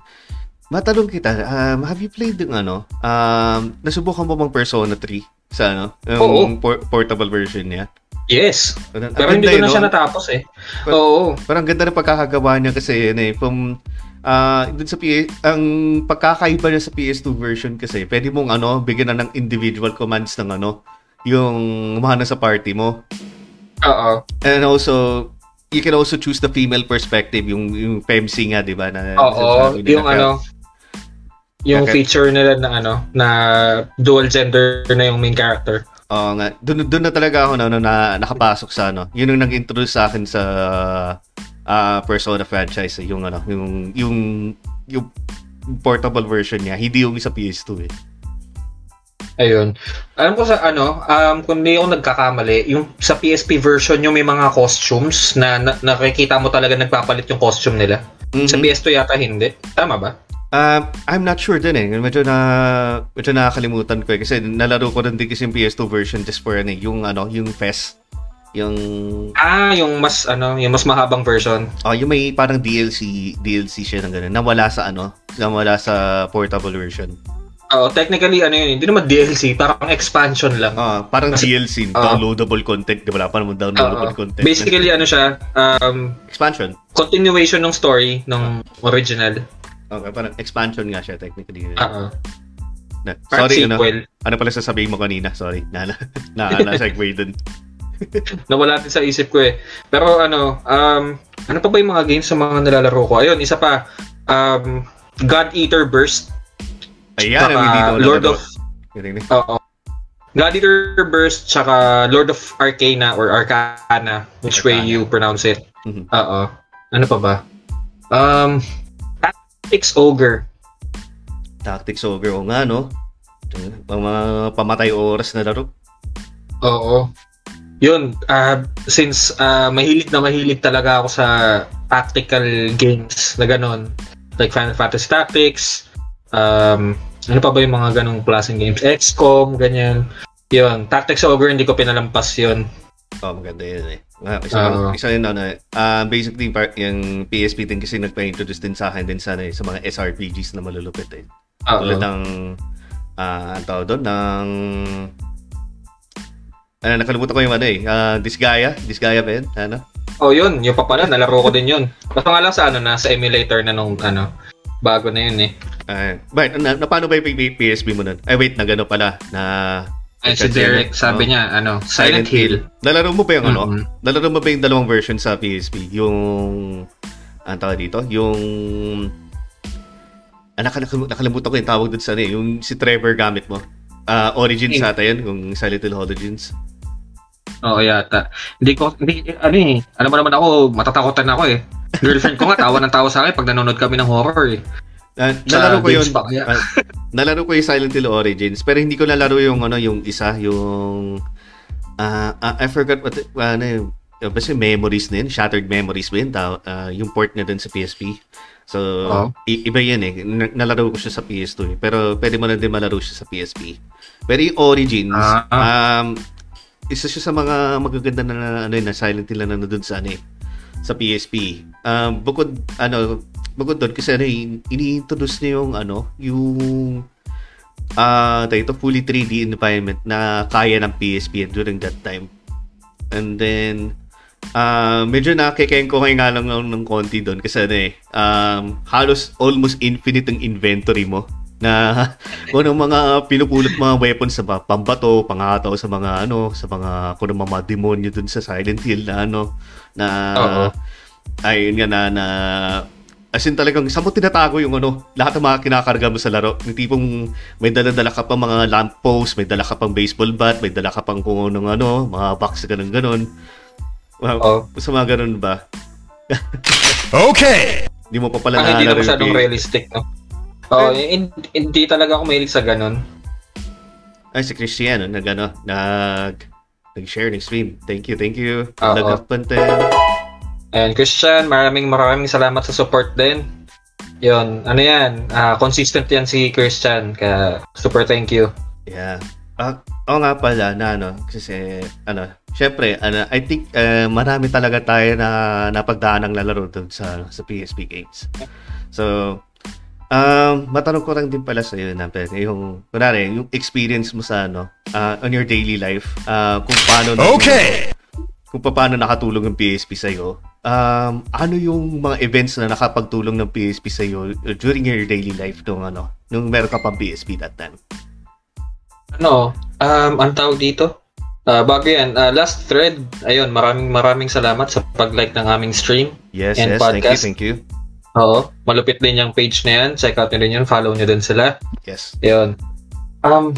Matanong kita, um, have you played yung ano, um, nasubukan mo bang Persona 3 sa ano? Oo. Yung por- portable version niya? Yes, Ang pero hindi ko na yun, siya no? natapos eh. But- Oo, Parang ganda ng pagkakagawa niya kasi yun eh, from ah dun sa PS, ang pagkakaiba niya sa PS2 version kasi, pwede mong ano, bigyan na ng individual commands ng ano, yung umahana sa party mo. oo. And also, you can also choose the female perspective, yung, yung PEMC nga, di ba? Na, Oo, yung ano, yung Okay. feature nila na ano, na dual gender na yung main character. Oo nga. Doon, doon na talaga ako na, na nakapasok sa ano. Yun yung nag-introduce sa akin sa ah, Persona franchise. eh, Yung ano, yung, yung, yung portable version niya. Hindi yung sa PS2 eh. Ayun. Alam ko sa ano, um, kung di ako nagkakamali, yung sa PSP version yung may mga costumes na, na nakikita mo talaga nagpapalit yung costume nila. Sa Mhm. PS2 yata hindi. Tama ba? Um, I'm not sure din eh. Medyo na medyo nakakalimutan ko eh kasi nalaro ko rin din kasi yung PS2 version just for ano, eh, yung ano, yung FES. Yung Ah, yung mas ano, yung mas mahabang version. oh, yung may parang DLC DLC siya ng ganun. Nawala sa ano, nawala sa portable version. Oo, technically ano yun, hindi naman DLC, parang expansion lang. Ah, parang DLC, Oo. downloadable content, di ba? Wala pa naman downloadable Oo. content. Basically ano siya, um, expansion. continuation ng story ng original. Okay, parang expansion nga siya technically. Oo. Na- Part sorry, ano, ano pala sasabihin mo kanina? Sorry, na na na, na segue (laughs) dun. Nawala din sa isip ko eh. Pero ano, um, ano pa ba yung mga games sa mga nilalaro ko? Ayun, isa pa, um, God Eater Burst. Ayan, ang tsaka hindi ko Lord of, oo. God Eater Burst, tsaka Lord of Arcana or Arcana, which way Arcana. you pronounce it. Mhm. Oo. Ano pa ba? Um, Tactics Ogre. Tactics Ogre, o nga, no? Ang mga pamatay oras na laro. Oo. Yun, ah, since ah, mahilig na mahilig talaga ako sa tactical games na ganon, like Final Fantasy Tactics, um, ano pa ba yung mga ganong klaseng games? XCOM, ganyan. Yun, Tactics Ogre, hindi ko pinalampas yun. Oh, maganda yun eh. Nga, isa, Oo. isa yun, ano, eh. Ah, basically, par- yung PSP din kasi nagpa-introduce din sa akin din sa, ano, eh, sa mga SRPGs na malulupit eh. Oo. Tulad ng, ah, ang tawag doon, ng, ano, nakalimutan ko yung ano eh, ah, Disgaea, Disgaea ba yun? Ano? Oh, yun, yung pa pala, nalaro ko din yun. Basta nga lang sa ano, na sa emulator na nung ano, bago na yun eh. Ah, bakit, na, na, paano ba yung P- PSP mo nun? Ay, wait, nagano pala, na, Ay, si Derek, sabi niya, ano, Silent, Hill. Nalaro mo ba yung ano? Mhm. Nalaro mo ba yung dalawang version sa PSP? Yung, ang tawag dito? Yung, ah, nakal- nakalimutan ko yung tawag doon sa ano eh, yung si Trevor gamit mo. Ah, Origins Eh. ata yun, yung Silent Hill Origins. Oo, yata. Hindi ko, hindi, ano eh, alam mo naman ako, matatakotan ako eh. Girlfriend ko nga, tawa ng tawa sa akin pag nanonood kami ng horror eh. Sa nalaro ko yun. games pa kaya? ah, nalaro ko yung Silent Hill Origins, pero hindi ko nalaro yung ano, yung isa, yung ah ah, I forgot what it- ano yun. Uh, basta memories na yun, Shattered Memories ba yun, ah, yung port na dun sa PSP. So, Oo. i- iba yan eh. Na- nalaro ko siya sa PS2 eh. Pero pwede mo na din malaro siya sa PSP. Pero yung Origins, Ah. um, isa siya sa mga magaganda na, ano na Silent Hill na nandun sa ano eh, sa PSP. Um, bukod, ano, bukod doon, kasi ano, in- ini-introduce niya yung, ano, yung, uh, ito, fully 3D environment na kaya ng PSP during that time. And then, uh, medyo nakikengko kayo nga lang ng, konti doon kasi ano eh, um, halos almost infinite ang inventory mo na (laughs) kung anong mga pinupulot mga weapons sa pambato, pangataw sa mga ano, sa mga kung mga demonyo dun sa Silent Hill na ano, na Oo. ayun nga na, na as in talagang saan mo tinatago yung ano, lahat ng mga kinakarga mo sa laro. Yung tipong may dala-dala ka pa mga lamppost, may dala ka pang baseball bat, may dala ka pang kung anong ano, mga box ganun ganon. Wow, Oo. sa mga ganun ba? (laughs) Okay. Hindi mo pa pala Ang hindi na masyadong realistic, no? Oo, hin- hindi talaga ako mahilig sa ganun. Ay, si Cristiano, nag, ano, nag, nag-share ng stream. Thank you, thank you. Oo. Nag-content. And Christian, maraming maraming salamat sa support din. Yon, ano yan, ah, consistent yan si Christian, kaya super thank you. Yeah. Ah, oo nga pala na ano kasi ano, syempre ano, I think eh, marami talaga tayo na napagdaan ng lalaro doon sa sa PSP games. So, um, matanong ko lang din pala sa iyo na yung kunwari, yung experience mo sa ano, ah, on your daily life, ah, kung paano Okay. kung paano nakatulong yung PSP sa iyo. Um, ano yung mga events na nakapagtulong ng PSP sa iyo during your daily life nung ano, nung meron ka pang PSP that time? Ano, um, ang tawag dito? Ah, bago yan, ah, last thread, ayun, maraming maraming salamat sa pag-like ng aming stream. Yes, And yes, thank you, podcast. thank you. Oo, malupit din yung page na yan. Check out nyo din yun, follow nyo din sila. Yes. Yun. Um,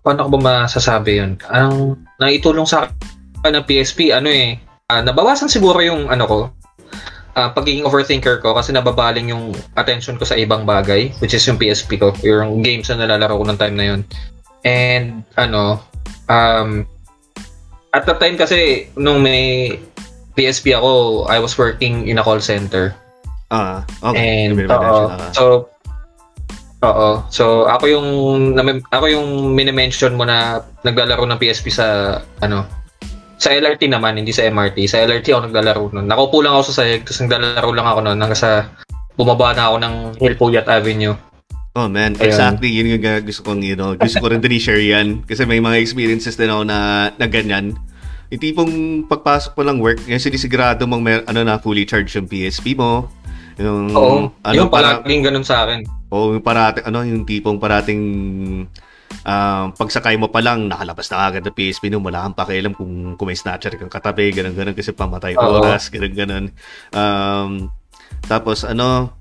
paano ko ba masasabi yun? Ang naitulong sa akin ng PSP, ano eh, ah, nabawasan siguro yung ano ko, ah, pagiging overthinker ko kasi nababaling yung attention ko sa ibang bagay, which is yung PSP ko, yung games na nalalaro ko ng time na yun. And, ano, um, at the time kasi, nung may PSP ako, I was working in a call center. Ah, okay. And ka. So Oo. So ako yung ako yung mini-mention mo na naglalaro ng PSP sa ano sa LRT naman, hindi sa MRT. Sa LRT ako naglalaro noon. Nakaupo lang ako sa sahig, tapos naglalaro lang ako noon hanggang sa bumaba na ako ng Hillpuyat Avenue. Oh man, Ayun. exactly. Yun yung gusto kong, you know, gusto ko rin din i-share yan. Kasi may mga experiences din ako na, na ganyan. Yung tipong pagpasok mo lang work, yung sinisigurado mong mer- ano na fully charged yung PSP mo. Yung, Oo. ano, yung para, palaging ganun sa akin. o yung parating, ano, yung tipong parating um, pagsakay mo pa lang, nakalabas na agad ng PSP nung wala kang pakialam kung, kung may snatcher kang katabi, ganun ganun kasi pamatay Oo. oras, ganun ganun. Um, tapos ano,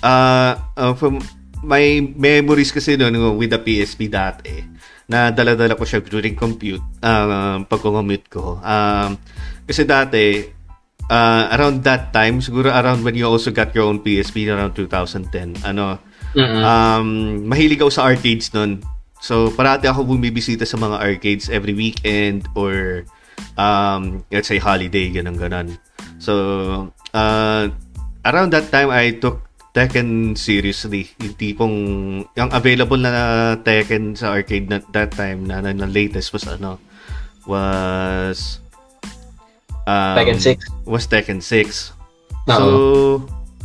ah uh, from my memories kasi noon with the PSP dati, na dala-dala ko siya during compute, um, pag commute ko. Um, kasi dati, uh, around that time, siguro around when you also got your own PSP around 2010, ano, Mm-mm. um, mahilig ako sa arcades nun. So, parati ako bumibisita sa mga arcades every weekend or um, let's say holiday, ganun ganon. So, uh, around that time, I took Tekken seriously. Yung tipong, yung available na Tekken sa arcade na that time na, na, na latest was ano, was um, Tekken 6. was Tekken 6. Oo. So,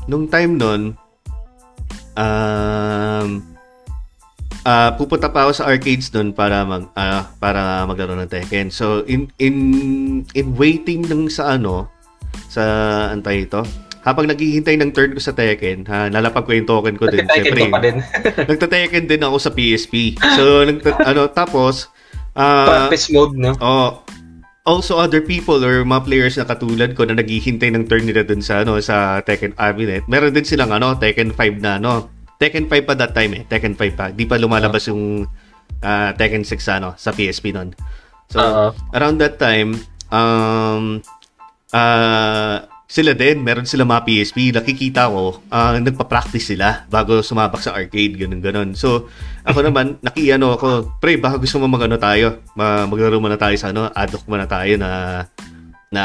nung time nun, um, ah pupunta pa ako sa arcades nun para mag ah, para maglaro ng Tekken. So in in in waiting ng sa ano sa antay ito. Habang naghihintay ng turn ko sa Tekken, ha, nalapag ko yung token ko din. Siyempre, ko pa din. (laughs) nagta-Tekken din ako sa PSP. So, nagta- ano, tapos, ah, Practice mode, no? Oh, also other people or mga players na katulad ko na naghihintay ng turn nila dun sa ano sa Tekken Amulet. Meron din silang ano Tekken 5 na ano. Tekken 5 pa that time eh. Tekken 5 pa. Di pa lumalabas yung ah, Tekken 6 ano sa PSP noon. So Oo. around that time um ah sila din, meron sila mga PSP, nakikita ko, ah, nagpa-practice sila bago sumabak sa arcade, ganun ganon. So, ako (laughs) naman, nakiano ako, pre, baka gusto mo magano tayo, ma- maglaro muna tayo sa ano, adok muna tayo na na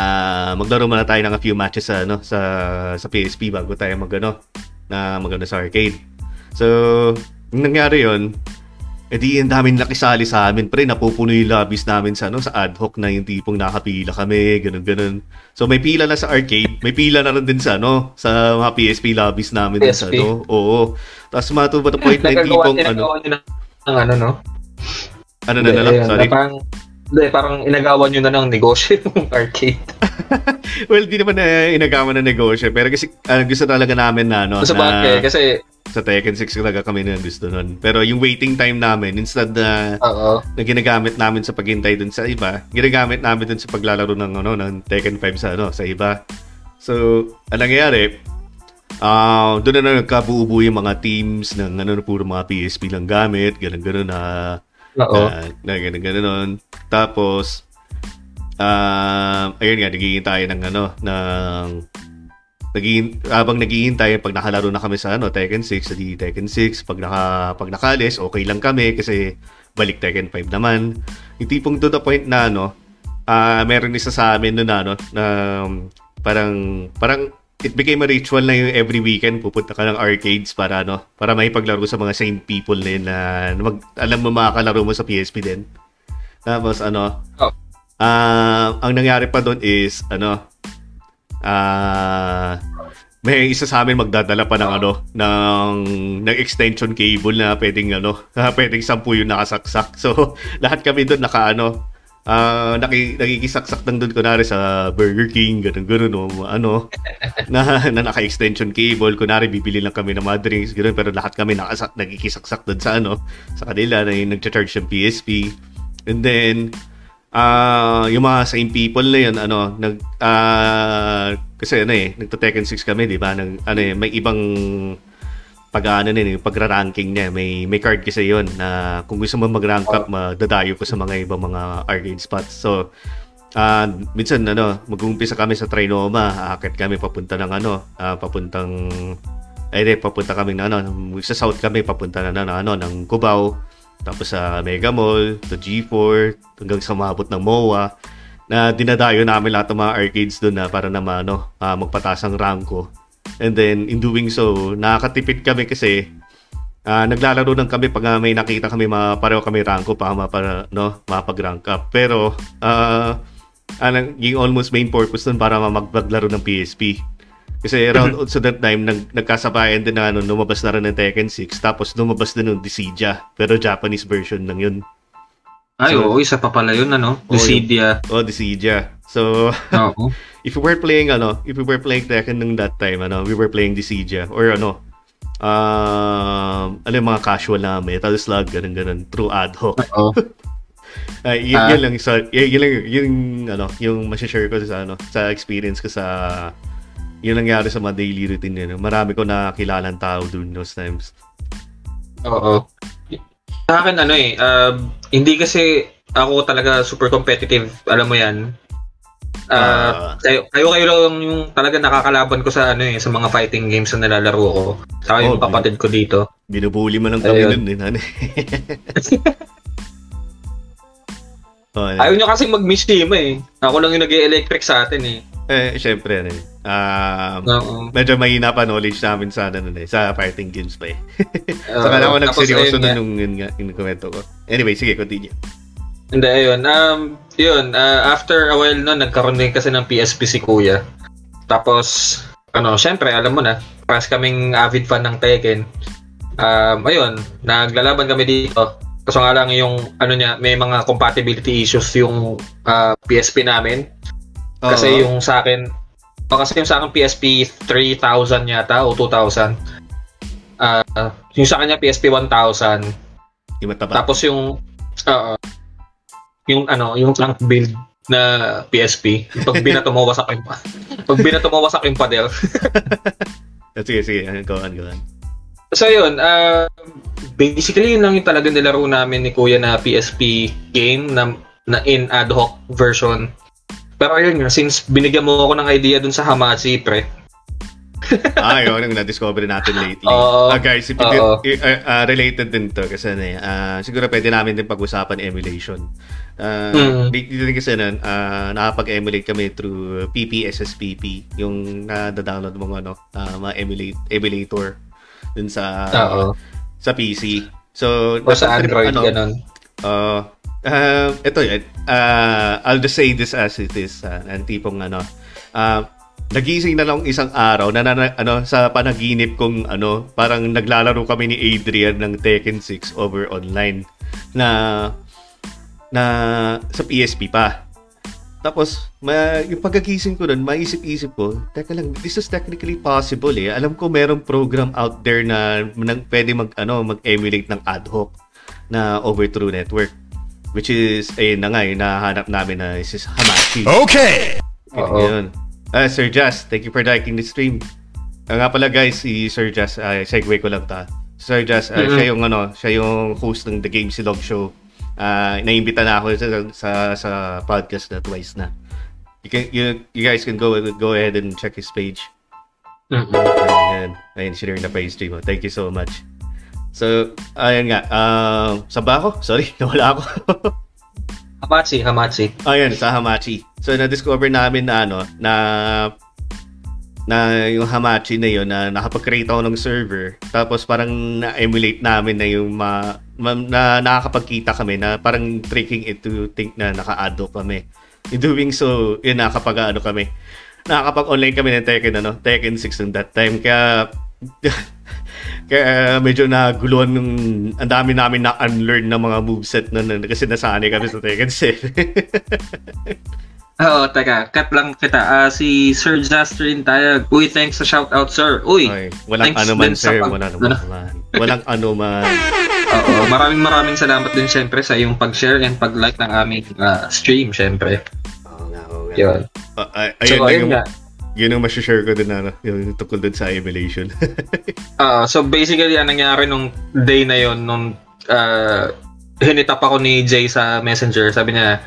maglaro muna tayo ng a few matches sa ano sa sa PSP bago tayo magano na magano sa arcade. So, nangyari yon Eh di, ang daming nakisali sa amin, pre. Napupuno yung lobbies namin sa, ano, sa ad hoc na yung tipong nakapila kami, ganun, ganun. So, may pila na sa arcade, may pila na rin din sa, ano, sa mga PSP lobbies namin din sa, PSP. ano. Oo. Tapos, mato ba the point na yung tipong, ano, ng ano, no? ano na na sorry. na parang, hindi, parang inagawa nyo na ng negosyo yung (laughs) arcade. (laughs) Well, di naman na inagawa na negosyo, pero kasi, ah, gusto talaga namin na, ano, Sa na, bagay, kasi, sa Tekken 6 talaga kami na gusto nun. Pero yung waiting time namin, instead na, oo. na ginagamit namin sa paghintay dun sa iba, ginagamit namin dun sa paglalaro ng ano ng Tekken 5 sa ano sa iba. So, ang nangyayari, ah doon na nagkabuo-buo yung mga teams ng ano puro mga PSP lang gamit, ganun ganun na Oo. na, na ganun ganun nun. Tapos ah ayun nga nagiging tayo ng ano ng naging habang naghihintay pag nakalaro na kami sa ano Tekken 6 di Tekken 6 pag naka pag nakalis okay lang kami kasi balik Tekken 5 naman yung tipong to the point na ano ah meron isa sa amin noon ano na um, parang parang it became a ritual na yung every weekend pupunta ka ng arcades para ano para may paglaro sa mga same people na yun na, mag, alam mo makakalaro mo sa PSP din tapos ano Oh. ah ang nangyari pa doon is ano ah may isa sa amin magdadala pa ng ano ng ng extension cable na pwedeng ano (laughs) pwedeng sampu yung nakasaksak so (laughs) lahat kami doon naka ano ah naki, nakikisaksak lang doon kunari sa Burger King ganun ganun o ano? (laughs) Na, na naka-extension cable kunari bibili lang kami ng mga drinks ganun pero lahat kami nakasak nagkikisaksak doon sa ano sa kanila na yung nagcha-charge ng PSP and then ah yung mga same people na yun ano nag ah kasi ano eh nagto Tekken 6 kami di ba? Nag ano eh may ibang pag ano din yung pagra-ranking niya. May may card kasi yon na kung gusto mo mag-rank up madadayo ko sa mga ibang mga arcade spots. So ah minsan ano mag-uumpisa kami sa Trinoma aakit kami papunta ng ano ah, papuntang ay di, papunta kami na ano sa south kami papunta na ng ano ng Cubao tapos sa Mega Mall, to G4, hanggang sa umabot ng MOA, na dinadayo namin lahat ng mga arcades doon na para naman ano, ah, magpataas ang ranko. And then, in doing so, nakakatipid kami kasi ah, naglalaro lang kami pag ah, may nakita kami mga pareho kami ranko pa ma- para no, mapag-rank up. Pero, ah, anong, yung almost main purpose nun para ma- maglaro ng PSP. Kasi around also that time, nag, nagkasabayan din na ano, lumabas na rin ng Tekken 6, tapos lumabas din ng Dissidia, pero Japanese version lang yun. Ay, So- oo, isa pa pala yun, ano? Oo, Lucidia. Oh, Dissidia. So, Oo. (laughs) if we were playing, ano, if we were playing Tekken nung that time, ano, we were playing Dissidia, or ano, um, ano yung mga casual na Metal Slug, ganun ganun, through ad hoc. Oo. (laughs) Ay, yun, Ah. yun lang, sa, yun, yun lang, yung, ano, yung masashare ko sa, ano, sa experience ko sa, yun nangyari sa mga daily routine yun. Marami ko nakilalang tao during those times. Oo. Sa akin, ano eh, um, hindi kasi ako talaga super competitive, alam mo yan. Ah. Ah, kayo, kayo kayo lang yung talaga nakakalaban ko sa ano eh, sa mga fighting games na nilalaro ko. Yung Oh, kapatid ko dito. Binubuli mo lang kami nun, eh, nani. (laughs) oh, Ayaw nyo kasi mag-mishima eh. Ako lang yung nag electric sa atin eh. eh, syempre, ano eh. Um, Oo. medyo mahina pa knowledge namin sa, ano, eh, sa fighting games pa eh. (laughs) Saka na ako Tapos nagseryoso nun nung yun nga, yung ko. Anyway, sige, continue. Hindi, ayun. Um, yun, ah, after a while no, nagkaroon din kasi ng PSP si Kuya. Tapos, ano, syempre, alam mo na, pas kaming avid fan ng Tekken. Um, ayun, naglalaban kami dito. Kaso nga lang yung, ano niya, may mga compatibility issues yung ah, PSP namin. Kasi Oo. yung sa akin, o kasi yung sa akin PSP 3000 yata o 2000. Ah, yung sa kanya PSP 1000. Yung mataba. Tapos yung oo. Yung ano, yung tank build na PSP. Pag (laughs) binato mo wasak yung pag binato mo wasak yung padel. (laughs) Ah, sige, sige. Go on, go on. So yun, uh, basically yun lang yung talaga nilaro namin ni Kuya na PSP game na, na in ad hoc version. Pero ayun nga, since binigyan mo ako ng idea dun sa Hamachi, pre. Ah, yun, yung na-discover natin lately. Oo. Ah, guys, if did- eh, ah, related din to kasi ano ah, siguro pwede namin din pag-usapan emulation. Uh, Mm. Dito din kasi nun, ah, nakapag-emulate kami through PPSSPP, yung na-download mong ano, ah, mga emulate, emulator dun sa Oo. sa PC. So, Or sa Android, ano, ganun. Uh, uh, ito yun. Uh, I'll just say this as it is. Uh, ang tipong ano. Uh, nagising na lang isang araw na, na ano sa panaginip kong ano parang naglalaro kami ni Adrian ng Tekken 6 over online na na sa PSP pa. Tapos, ma, yung pagkagising ko nun, maisip-isip ko, teka lang, this is technically possible eh. Alam ko merong program out there na, na pwede mag, ano, mag-emulate ng ad hoc na over True Network. Which is, ayun na nga, yung nahanap namin na is Hamachi. Okay. Oo. Ah, Sir Jazz, thank you for liking the stream. Ah, nga pala guys, si Sir Jazz, uh, segue ko lang ta. Sir Jazz, ah, Mhm. siya yung ano, siya yung host ng The Game Silog Show. Ah, naimbita na ako sa, sa sa podcast na twice na. You can you, you guys can go go ahead and check his page. Mm-mm. Ayan, ayun, share na pa yung stream mo. Thank you so much. So, ayun nga. Um, sa ba ako? Sorry, (laughs) nawala ako. (laughs) Hamachi, Hamachi. Ayun, sa Hamachi. So, na-discover namin na ano, na na yung Hamachi na yun, na nakapag-create ako ng server. Tapos parang na-emulate namin na yung ma, ma, na nakakapagkita kami na parang tricking it to think na naka-addo kami. In doing so, yun nakakapag ano kami. Nakakapag-online kami ng Tekken, ano, Tekken 6 ng that time. Kaya (laughs) kaya medyo naguluhan ng ang dami namin na unlearn ng mga moveset na, na kasi nasanay kami sa Tekken 7. (laughs) Oo, teka, cut lang kita. Ah, si Sir Justrin tayo. Uy, thanks sa shoutout, sir. Uy, Ay, walang ano man, sir. pag- Wala naman. man. Walang (laughs) ano man. oo, maraming maraming salamat din syempre sa iyong pag-share and pag-like ng aming ah, stream, syempre. Oo nga, oo nga. Yun. Ah, ay, So, ayun lang ayun yung, nga. Yun yung masashare ko din na, yung tukol din sa emulation. (laughs) Ah, so basically, ang nangyari nung day na yon nung ah, hinitap ako ni Jay sa Messenger, sabi niya,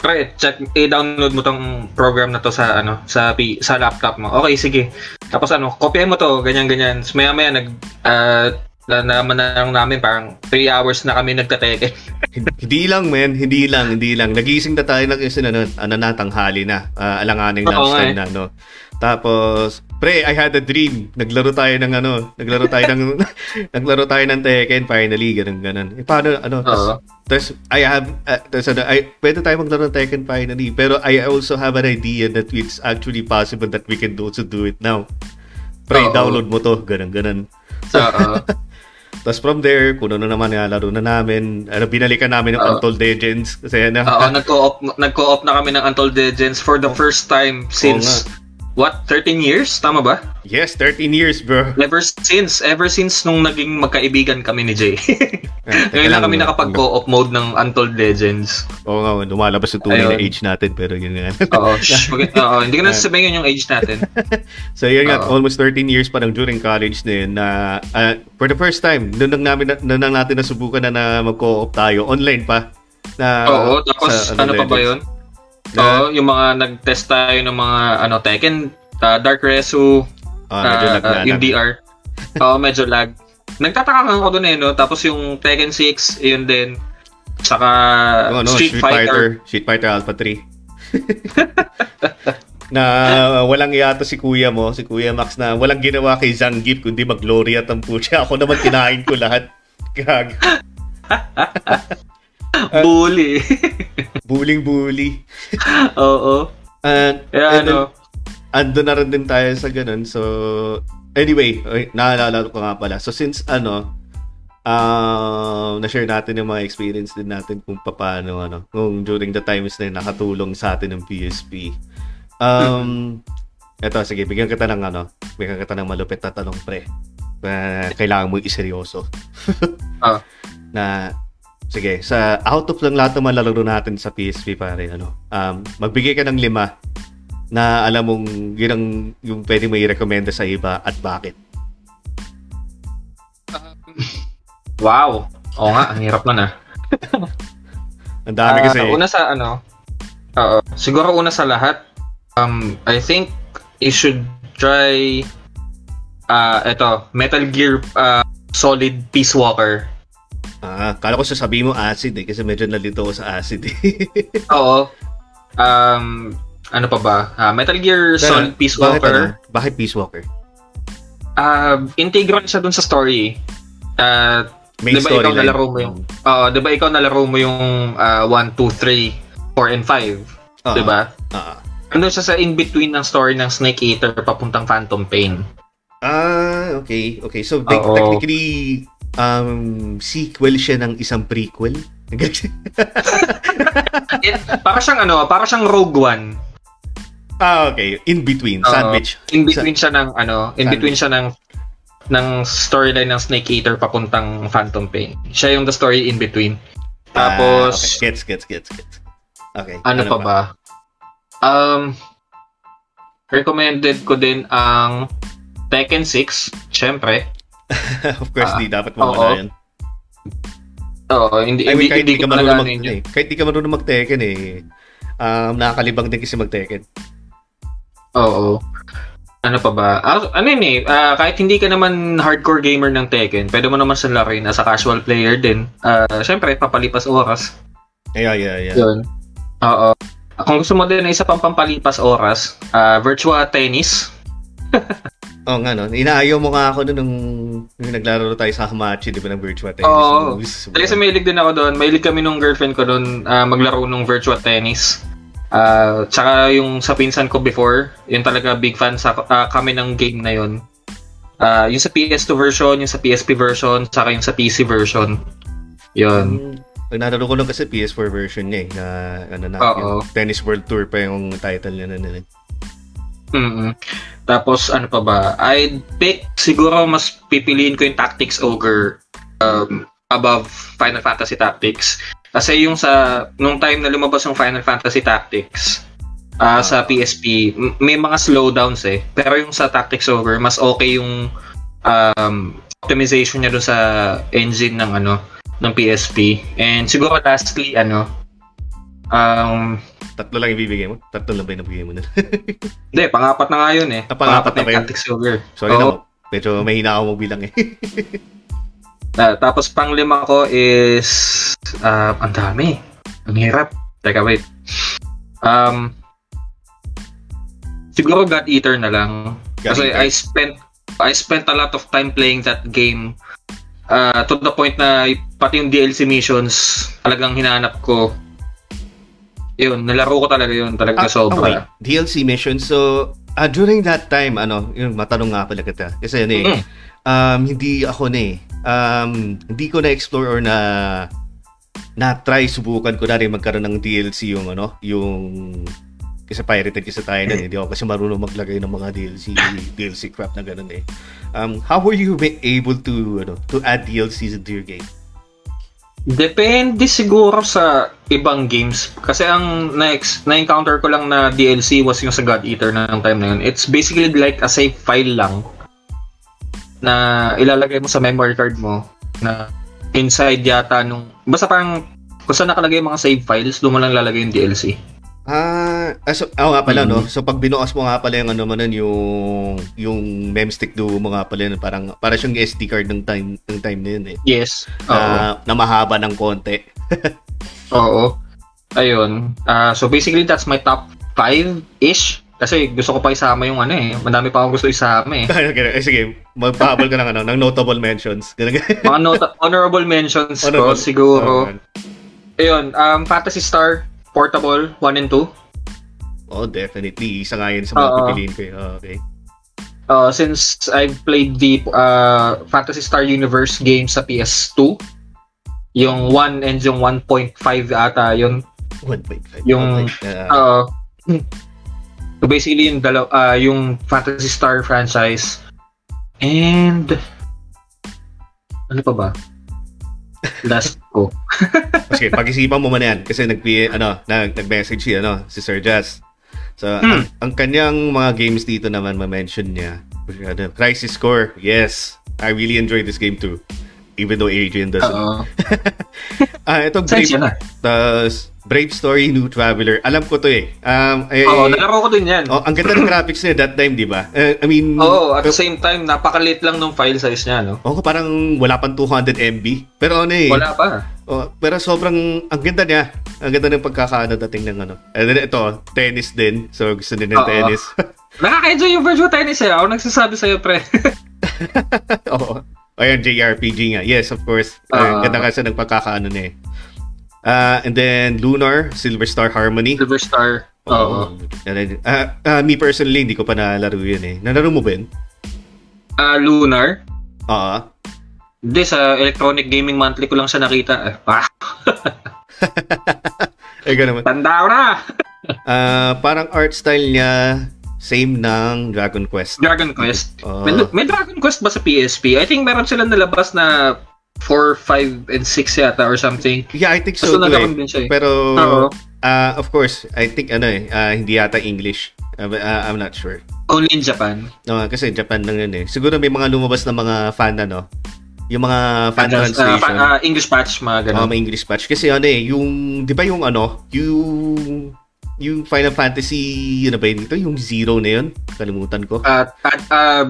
Pre, check, i-download mo tong program na to sa ano, sa sa laptop mo. Okay, sige. Tapos ano, kopyahin mo to, ganyan ganyan. So, maya maya nag ah, na naman na lang namin parang 3 hours na kami nagtateke. (laughs) hindi lang, man. Hindi lang, hindi lang. Nagising na tayo ng isa na, ano na, tanghali na. Uh, alanganing Oo lunchtime nga na, no. Tapos, pre, I had a dream. Naglaro tayo ng ano, naglaro tayo ng, (laughs) naglaro tayo ng Tekken finally, ganun, ganun. Eh, paano, ano, Oo. tas, I have, uh, tas, ano, I, pwede tayo maglaro ng Tekken finally, pero I also have an idea that it's actually possible that we can also do it now. Pre, Oo. download mo to, ganun, ganun. Oo. (laughs) Tapos from there, kung ano naman laro na namin, ano, binalikan namin ng Oo. Untold Legends. Kasi ano, Oo, nag-co-op nag-co-op na kami ng Untold Legends for the first time since what 13 years tama ba yes, 13 years, bro. ever since ever since nung naging magkaibigan kami ni Jay (laughs) Ah, ngayon lang kami nakapag co-op mode ng Untold Legends Oo nga, lumalabas yung tunay na Ayun. age natin, pero yun nga. (laughs) oo shh, wag- oo hindi ko na sasabihin yung age natin (laughs) so yun nga, Oo. almost 13 years pa lang during college na yun na ah, for the first time, noon lang namin, noon lang natin nasubukan na, na mag-co-op tayo, online pa. Na, oo tapos sa ano pa ba Legends. yun Oo yung mga nag-test tayo ng mga ano Tekken uh, Dark Resu medyo Ah, lag na. yung DR. (laughs) Oo, medyo lag. Nagtataka ka ako doon eh, no? Tapos yung Tekken 6, yun din. Saka Yung ano, Street, Fighter. Street Fighter Alpha 3. (laughs) na walang yata si kuya mo, si Kuya Max na walang ginawa kay Zangief kundi mag-glory at ang pucha. Ako naman kinain ko lahat. (laughs) Gag. (laughs) Bully. Bullying bully. (laughs) Oo. And, Kaya and ano, ando na rin din tayo sa ganun. So, anyway, ay, naalala ko nga pala. So, since ano, uh, na-share natin yung mga experience din natin kung paano, ano, kung during the times na yun, nakatulong sa atin ng PSP. Um, (laughs) eto, sige, bigyan kita ng ano, bigyan kita ng malupit na tanong, pre. Na kailangan mo iseryoso. Ah. Na, sige, sa out of lang lahat ng mga lalaro natin sa PSP, pare, ano, um, magbigay ka ng lima na alam mong yun ang yung pwede mo i-recommenda sa iba at bakit. (laughs) wow. Oo nga, ang hirap na na. (laughs) Ang dami kasi. Ah, una sa ano, oo. Siguro una sa lahat, um, I think you should try ah ito, Metal Gear ah, Solid Peace Walker. Ah, kala ko sasabihin mo acid eh kasi medyo nalito ako sa acid eh. (laughs) Oo. Um, ano pa ba? Ah, Metal Gear Solid Peace Bakit Walker. ano? Bakit Peace Walker? Ah, integral siya dun sa story. Ah, Main Di ba ikaw storyline. nalaro mo yung Oo, 'di ba ikaw nalaro mo yung ah, 1 2 3 4 and 5, Oo. 'di ba? Oo. Ano siya sa in between ng story ng Snake Eater papuntang Phantom Pain. Ah, okay. Okay. So, Oo. technically, um, sequel siya ng isang prequel. (laughs) Para siyang ano, para siyang Rogue One. ah, okay. In between. Oo. Sandwich. In between siya ng ano, in Sandwich. between siya ng ng storyline ng Snake Eater papuntang Phantom Pain. Siya yung the story in between. Ah, Tapos okay. Gets, gets, gets, gets. Okay. ano, pa ba? Um recommended ko din ang Tekken 6, syempre. (laughs) of course, Ah, di dapat oo. mawala yan. Oo, hindi I mean, hindi, kahit hindi di ko ka marunong mag, eh, kahit di ka marunong mag-Tekken eh, um, nakakalibang din kasi mag-Tekken. Oo. Ano pa ba? Ah, ano yun eh, ah, kahit hindi ka naman hardcore gamer ng Tekken, pwede mo naman siyang laruin as a casual player din. Ah, Siyempre, papalipas oras. Yeah, yeah, yeah. Yun. Oo. Kung gusto mo din ng isa pang pampalipas oras, ah, Virtua Tennis. (laughs) Oo nga, no? Inaayaw mo nga ako nun nung, nung naglaro tayo sa Hamachi, di ba, ng virtual tennis. Oo. moves. Kasi mahilig din ako doon. Mahilig kami nung girlfriend ko doon ah, maglaro nung Virtua Tennis. Ah, tsaka yung sa pinsan ko before, yun talaga big fan sa ah, kami ng game na yun. Ah, yung sa PS2 version, yung sa PSP version, tsaka yung sa PC version. Yun. Mm, Ang nalaro ko lang kasi PS4 version niya eh, na ano na, Oo. yung Tennis World Tour pa yung title niya na nun. Mm Tapos ano pa ba? I'd pick siguro mas pipiliin ko yung Tactics Ogre um, above Final Fantasy Tactics. Kasi yung sa nung time na lumabas yung Final Fantasy Tactics ah, sa PSP, may mga slowdowns eh. Pero yung sa Tactics Ogre, mas okay yung um, optimization niya doon sa engine ng ano ng PSP. And siguro lastly ano um Tatlo lang ibibigay mo? Tatlo lang ba yung nabigay mo nun? (laughs) Hindi, pangapat na nga yun eh. Ah, pangapat na yung ba yun? Ogre. Sorry Oo. na, medyo mahina ako magbilang eh. (laughs) Ah, tapos pang lima ko is ah, ang dami. Ang hirap. Teka, wait. Um, siguro God Eater na lang. God Kasi Eater. I spent I spent a lot of time playing that game uh, to the point na pati yung DLC missions talagang hinanap ko. Yun, nalaro ko talaga yun. Talaga Ah, sobra. okay. DLC mission. So, ah, during that time, ano, yung matanong nga pala kita. Kasi ano eh, Mm. um, hindi ako na eh. Um, hindi ko na-explore or na na-try, subukan ko na rin magkaroon ng DLC yung ano, yung kasi pirated kasi tayo nun, eh. hindi ako kasi marunong maglagay ng mga DLC (laughs) DLC crap na ganun eh. Um, how were you able to ano, to add DLCs into your game? Depende siguro sa ibang games. Kasi ang next na-encounter ko lang na DLC was yung sa God Eater na ng time na yun. It's basically like a save file lang na ilalagay mo sa memory card mo na inside yata nung basta parang kung saan nakalagay yung mga save files, doon mo lang lalagay yung DLC. Ah, ah so, ako nga pala, no? Mhm. So, pag binukas mo nga pala yung ano mo nun, yung, yung memstick do mo nga pala yun, parang, para siyang SD card ng time, ng time na yun eh. Yes. Na, na mahaba ng konti. (laughs) Oo. Ayun. Ah, so basically that's my top 5-ish. Kasi gusto ko pa isama yung ano eh. Madami pa akong gusto isama eh. (laughs) okay, eh, sige, magpahabol ka ng, ano, ng notable mentions. (laughs) Mga nota- honorable mentions ko Honorable. siguro. Oh, Ayun, um, Fantasy Star Portable 1 and 2. oh, definitely. Isa nga yun sa mga Oo. pipiliin ko. Oh, okay. Uh, since I've played the uh, Fantasy Star Universe game sa PS2, yung 1 and yung 1.5 ata, yun. 1.5. Yung- Uh, (laughs) so basically yung dalaw uh, yung Fantasy Star franchise and ano pa ba? Last ko. (laughs) Sige, pag-isipan mo man yan. Kasi nag ano, nag, nag-message si, ano, si Sir Jazz. So, ang, ang kanyang mga games dito naman ma-mention niya. Ano, Crisis Core, yes. I really enjoyed this game too. Even though Adrian doesn't. Oo. (laughs) Ah, itong Brave, tas Brave Story New Traveler. Alam ko to eh. Um, eh, Oo, nalaro ko din yan. oh, ang ganda ng graphics niya that time, di ba? Eh, I mean, Oo, at the same time, napakaliit lang nung file size niya, no? oh, parang wala pang 200 MB. Pero ano eh. Wala pa. Oh, pero sobrang ang ganda niya. Ang ganda ng pagkakaano dating ng ano. And then ito, tennis din. So gusto din ng Oo. tennis. (laughs) Nakaka-enjoy yung virtual tennis eh. Ako nagsasabi sa'yo, pre. (laughs) Oo. Ayan, JRPG nga. Yes, of course. Uh, Ah. ganda kasi ng pagkakaano na eh. Ah, and then Lunar, Silver Star Harmony. Silver Star. Oo. And then, ah, ah, me personally, hindi ko pa nalaro yun eh. Nalaro mo ba yun? Ah, Lunar. Oo. Hindi, sa Electronic Gaming Monthly ko lang siya nakita. Ah, (laughs) eh, ganun naman. tanda ko na! (laughs) Ah, parang art style niya, same ng Dragon Quest. Dragon Quest. Oo. May, may Dragon Quest ba sa PSP? I think meron silang nalabas na 4, 5, and 6 yata or something. Yeah, I think so too eh. siya eh. Pero, ah, of course, I think ano eh, ah, hindi yata English. But, ah, I'm not sure. Only in Japan. No, kasi Japan lang yun eh. Siguro may mga lumabas na mga fan ano, yung mga fan Just, translation. ah, pa- ah, English patch, mga Oh, ganun. may English patch. Kasi ano eh, yung, di ba yung ano, yung, yung Final Fantasy, yun na ba yun dito? Yung Zero na yun? Kalimutan ko. At, at, ah,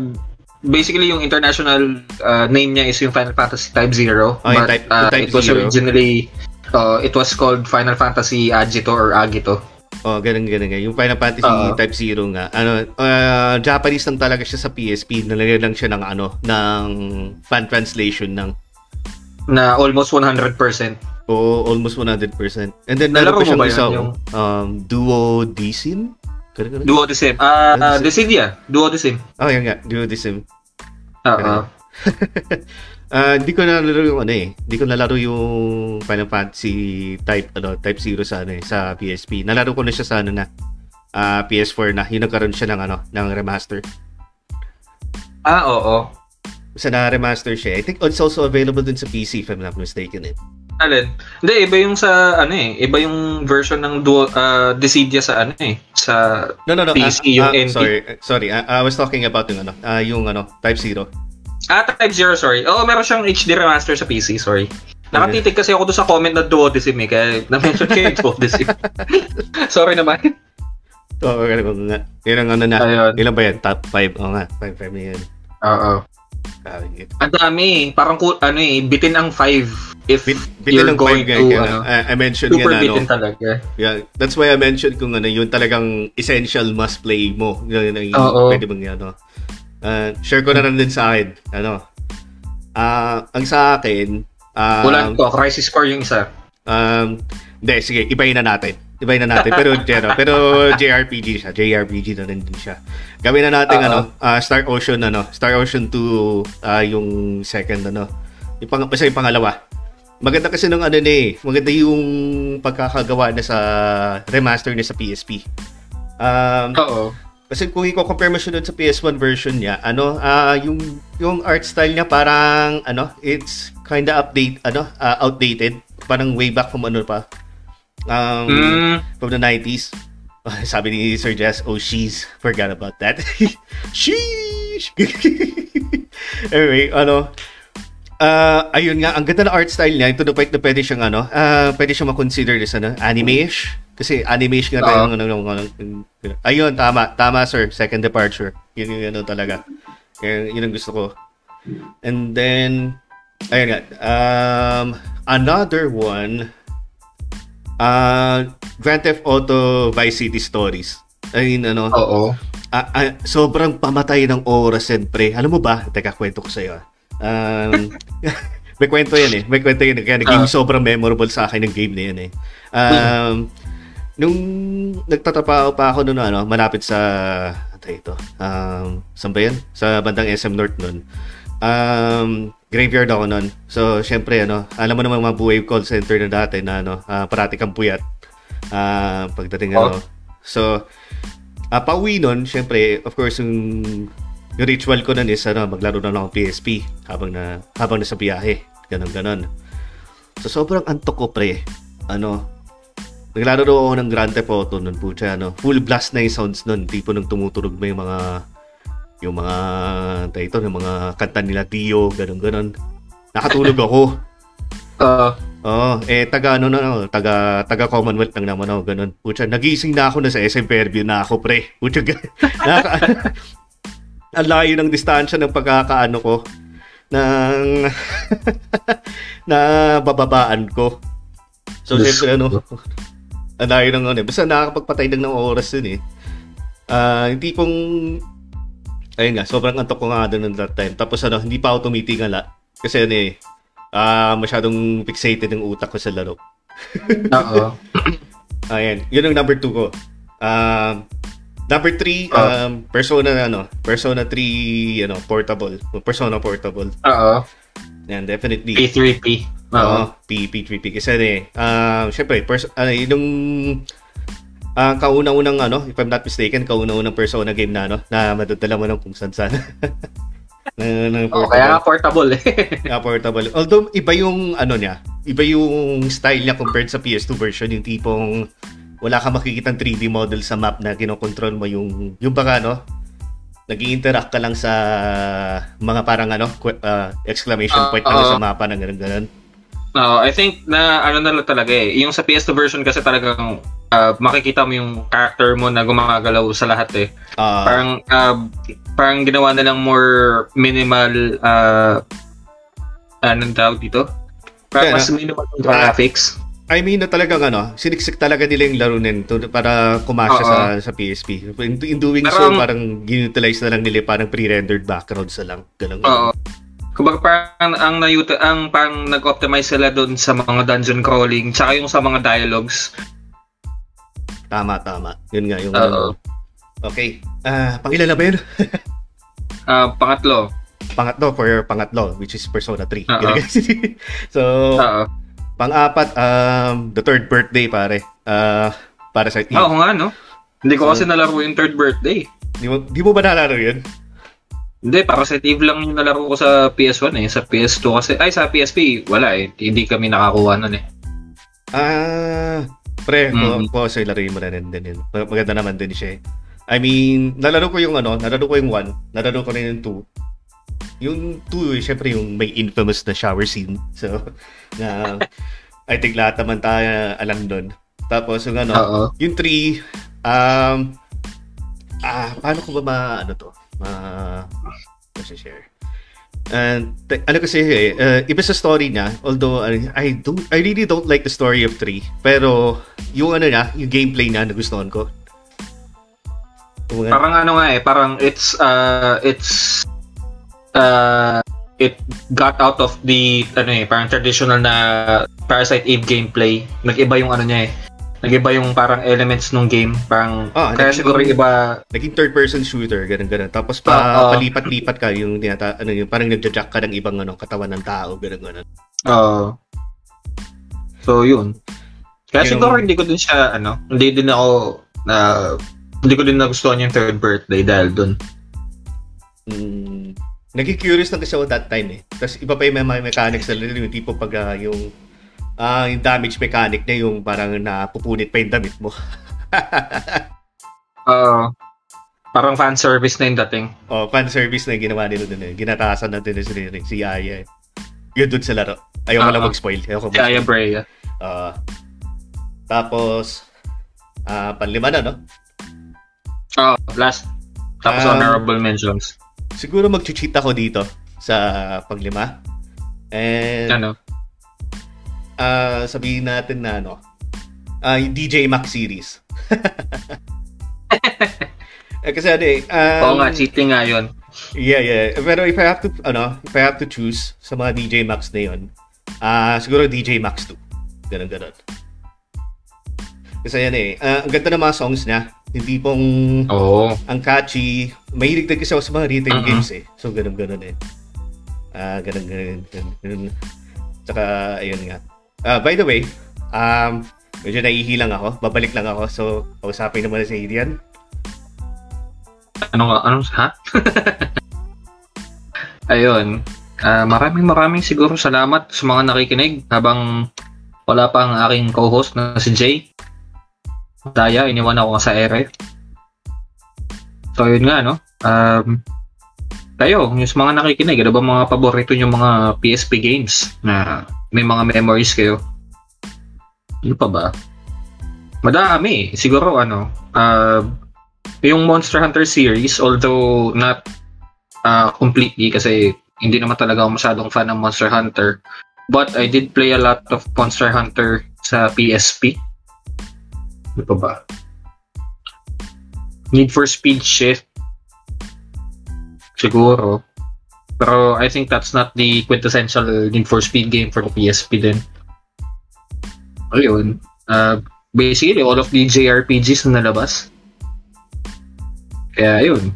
basically, yung international ah, name niya is yung Final Fantasy Type Zero. Oh, but Type- yung Type it was Zero. originally, uh, it was called Final Fantasy Agito or Agito. Oh, ganun ganun nga. Yung Final Fantasy Oo. Type Zero nga. Ano, ah, Japanese lang talaga siya sa PSP. Nalagyan lang siya ng ano, ng fan translation ng Na almost 100%. o almost 100%. And then Nalaro mo siyang ba yun, isa, yung- um, Duo Disin? Ganun ganun. Duodecim. Ah, Ano uh, si- Decidia. Duodecim. Oh, yan nga. Duo Disim. Oo. Ah, hindi (laughs) ko nalaro yung ano eh. Hindi ko nalaro yung Final Fantasy type ano, type 0 sa ano eh, sa PSP. Nalaro ko na siya sa ano na ah, PS4 na. Yung nagkaroon siya ng ano, ng remaster. Ah, oo. Sa na remaster siya. I think it's also available din sa PC if I'm not mistaken eh. Alin? Hindi, iba yung sa, ano eh, iba yung version ng Duo, uh, Decidia sa, ano eh, sa, No, no, no. PC, ah, yung ah, NT. sorry, sorry. Ah, I was talking about yung ano, ah, yung ano, type 0. ah, Type Zero, sorry. Oo, meron siyang HD remaster sa PC, sorry. Nakatitig kasi ako doon sa comment na Duodecim eh, kaya na-mention ko yung Duodecim. (laughs) sorry naman. Oo, oh, nga. Yun ang ano na. Ayun. Ilan ba yan? Top 5? Oo nga, 5 5 na yun. Oo. Ah. Ang dami. Parang, ano eh, bitin ang 5 if Bit, you're bitin 5 going nga. to, kaya, ano, ah, I mentioned nga super na ano, bitin talaga. Yeah, that's why I mentioned kung ano, yun talagang essential must play mo. Yun, yun, Oo. pwede mong ano. Uh, share ko na lang din sa akin. Ano? Ah, ang sa akin, um, Wala ko, Crisis Core yung isa. um, hindi, sige, ibayin na natin. Ibayin na natin. Pero, pero, pero JRPG siya. JRPG na rin din siya. Gawin na natin, Oo. ano, ah, Star Ocean, ano, Star Ocean 2, ah, yung second, ano, yung, pang, basta yung pangalawa. Maganda kasi nung ano na eh, maganda yung pagkakagawa na sa remaster niya sa PSP. Um, Oo. kasi kung i-compare mo siya sa PS1 version niya, ano, ah yung yung art style niya parang ano, it's kinda update ano, ah, outdated, parang way back from ano pa. Um, Mm, from the 90s. (laughs) Sabi ni Sir Jess, oh she's, forgot about that. (laughs) Sheesh! (laughs) anyway, ano, ah ayun nga, ang ganda ng art style niya, to the point na pwede siyang ano, ah pwede siyang ma-consider as ano, anime-ish. Kasi anime-ish nga tayo Oo. ng ano, ng- ng- ng- ayun, tama, tama sir, second departure. Yun yung ano talaga. Yun, yun ang gusto ko. And then, ayun nga, um, another one, uh, Grand Theft Auto Vice City Stories. Ayun, ano, oo. Ah, ah, sobrang pamatay ng oras yan, pre. Alam mo ba? Teka, kwento ko sa'yo. Um, (laughs) may kwento yan eh. May kwento yan. Kaya naging Ah. sobrang memorable sa akin ng game na yan eh. Um, nung nagtatrabaho pa ako noon, ano, malapit sa, ano ito, um, saan ba yan? Sa bandang SM North noon. Um, graveyard ako noon. So, syempre, ano, alam mo naman mga buhay call center na dati na, ano, ah, parati kang puyat. Ah, pagdating, Oh. ano. So, Ah, pauwi nun, syempre, of course, yung, yung ritual ko nun is, ano, maglaro na lang ako PSP habang na, habang nasa biyahe. Ganon, ganon. So, sobrang antok ko, pre. Ano, naglalaro ako ng Grand Theft Auto nun, putya, ano, full blast na yung sounds nun. Tipo nung tumutunog yung mga, yung mga, ito, yung mga kanta nila Dio, ganon, ganon. Nakatulog ako. (laughs) Oo. Oo, eh taga ano na ano, taga taga Commonwealth lang naman ako, ganun. Putya, nagising na ako na sa SM Fairview na ako, pre. (laughs) Putya, naka, (laughs) ang layo ng distansya ng pagkakaano ko ng na bababaan ko. So, Diyos siyempre, ano, ang layo ng ano, eh. basta nakakapagpatay lang ng oras yun eh. Ah, hindi pong ayun nga, sobrang antok ko nga doon ng that time. Tapos ano, hindi pa ako tumitingala. Kasi ano eh, ah masyadong fixated yung utak ko sa laro. (laughs) Oo. Ayan, yun ang number 2 ko. Um, number 3, um, Persona ano, Persona 3 ano, portable. Persona portable. Oo. Yan, definitely. P3P. Oo. P, P3P. Kasi ano eh, um, syempre, pers- ano, yung ah kauna-unang ano, if I'm not mistaken, kauna-unang Persona game na ano, na madadala mo ng kung saan-saan. (laughs) na, na, Oo, kaya nga portable eh. (laughs) Yeah, portable. Although, iba yung ano niya. Iba yung style niya compared sa PS2 version. Yung tipong wala ka makikitang 3D model sa map na kinokontrol mo yung yung baka no nag interact ka lang sa mga parang ano uh, exclamation point na lang oo. sa mapa na ganun ganun. No, I think na ano na lang talaga eh. Yung sa PS2 version kasi talagang ah, makikita mo yung character mo na gumagalaw sa lahat eh. Ah, parang ah, parang ginawa na lang more minimal uh, anong tawag dito? Parang Yeah, mas minimal yung graphics. I mean na talagang ano, siniksik talaga nila yung laro nito para kumasya sa sa PSP. In, in doing Pero so, ang- parang ginutilize na lang nila parang pre-rendered backgrounds na lang. Ganun. Oo. Kumbaga parang ang nayuta ang parang nag-optimize sila doon sa mga dungeon crawling tsaka yung sa mga dialogues. Tama, tama. Yun nga yung Oo. ano. Okay. Ah, pang ilan na ba yun? (laughs) Ah, pangatlo. pangatlo for your pangatlo which is Persona 3. Oo. (laughs) so, Oo. pang-apat um the third birthday pare. Ah, para sa team. Oo nga no. Hindi ko So- kasi nalaro yung third birthday. Di mo di mo ba nalaro 'yun? Hindi, para sa TV lang yung nalaro ko sa PS1 eh. Sa PS2 kasi, ay sa PSP, wala eh. Hindi kami nakakuha nun eh. Ah, pre, Mm. ko sa laro mo na din din. Maganda naman din siya. eh. I mean, nalaro ko yung ano, nalaro ko yung 1, nalaro ko rin yung 2. Yung 2, eh, syempre yung may infamous na shower scene. (laughs) So, na I think lahat naman tayo alam doon. Tapos yung ano, Oo. Yung 3, um, ah, paano ko ba ma, ano to, ma, share And, te- ano kasi eh, uh, iba sa story niya, although I, I don't, I really don't like the story of 3, pero yung ano niya, yung gameplay niya, nagustuhan ko. Mga- Parang ano nga eh, parang it's, uh, it's, uh, it got out of the, ano eh, parang traditional na Parasite Eve gameplay. Nag-iba yung ano niya eh. Nag-iba yung parang elements ng game. Parang, Ah, kaya siguro iba, naging third person shooter, ganun ganun. Tapos pa Ah, ah. palipat-lipat ka yung tinata, ano yung parang nagja-jack ka ng ibang ano katawan ng tao, ganun ganun. uh, so yun. Kaya Yung- siguro hindi ko din siya, ano, hindi din ako, na, hindi ko din nagustuhan yung third birthday dahil dun. Mm, naging curious lang kasi ako that time eh. Tapos iba pa yung mga mechanics na yung tipo pag ah, yung yung damage mechanic niya yung parang napupunit pa yung damit mo. (laughs) Uh, parang fan service na yung dating. oh, fan service na yung ginawa nila dun eh. Ginatasan natin na si, si Aya eh. Yun dun sa laro. Ayaw ko Ah, lang ah. mag-spoil. Ayaw ko Si Aya mag-spoil. Brea. Ah, tapos, ah panlima na, no? Oh, last. Tapos Um, honorable mentions. Siguro mag-cheat ako dito sa panglima. And, Ano? Ah sabihin natin na ano, ah yung DJ Max series. (laughs) eh, kasi ano eh, um, Oo nga, cheating nga yun. yeah, yeah. Pero if I have to, ano, if I have to choose sa mga DJ Max na yun, ah siguro DJ Max 2. Ganun, ganun. Kasi yan eh, ah, ang ganda ng mga songs niya. Yung tipong, Oo. ang catchy. Mahilig din kasi ako sa mga retail Mhm. games eh. So, ganun, ganun eh. Ah, ganun, ganun, ganun, ganun. Tsaka, ayun nga. Ah, by the way, um, medyo naihilang ako. Babalik lang ako. So, kausapin naman si Adrian. Ano nga, ano, ha? (laughs) Ayun. Ah, maraming maraming siguro salamat sa mga nakikinig habang wala pa ang aking co-host na si Jay. Daya, iniwan ako sa ere. So, yun nga, no? Um, kayo, yung mga nakikinig, ano ba mga paborito yung mga PSP games na may mga memories kayo? Ano pa ba? Madami. Siguro, ano, uh, yung Monster Hunter series, although not uh, completely kasi hindi naman talaga ako masyadong fan ng Monster Hunter. But I did play a lot of Monster Hunter sa PSP. Ano pa ba? Need for Speed Shift. Siguro. Pero I think that's not the quintessential Need for Speed game for PSP din. Ayun. Uh, basically, all of the JRPGs na nalabas. Kaya ayun.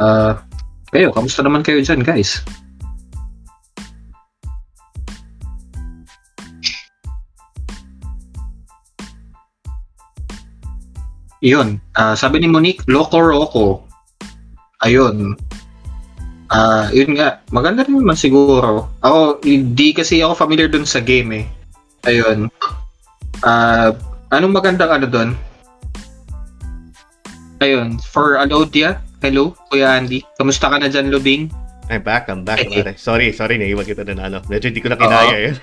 Uh, kayo, kamusta naman kayo dyan, guys? Yun. ah sabi ni Monique, Loco Roco. Ayun. Ah, yun nga. Maganda rin naman siguro. Ako, hindi kasi ako familiar dun sa game eh. Ayun. Ah, anong magandang ano dun? Ayun. For Alodia, hello, Kuya Andy. Kamusta ka na dyan, Lubing? I'm back, I'm back. Eh, eh. Sorry, sorry, naiwan kita na ano. Medyo hindi ko na kinaya yun.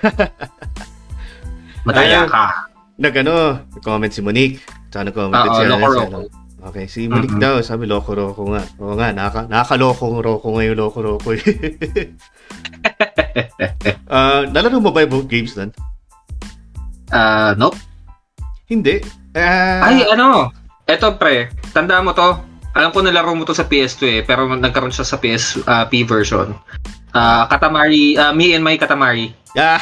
(laughs) Mataya ka. Nag ano, comment si Monique. Tsaka nag-comment din si Roco. Okay, si Monique Mhm. daw, sabi Loco Roco nga. Oo nga, nakaka nakakaloko Roco ngayon, Loco Roco. eh. (laughs) Ah, nalaro mo ba yung games nun? Ah, nope. Hindi. Ah, Ay, ano? Eto, pre. Tanda mo to. Alam ko nalaro mo to sa PS2 eh, pero nagkaroon siya sa PSP version. Ah, Katamari, ah, Me and My Katamari. (laughs) ah.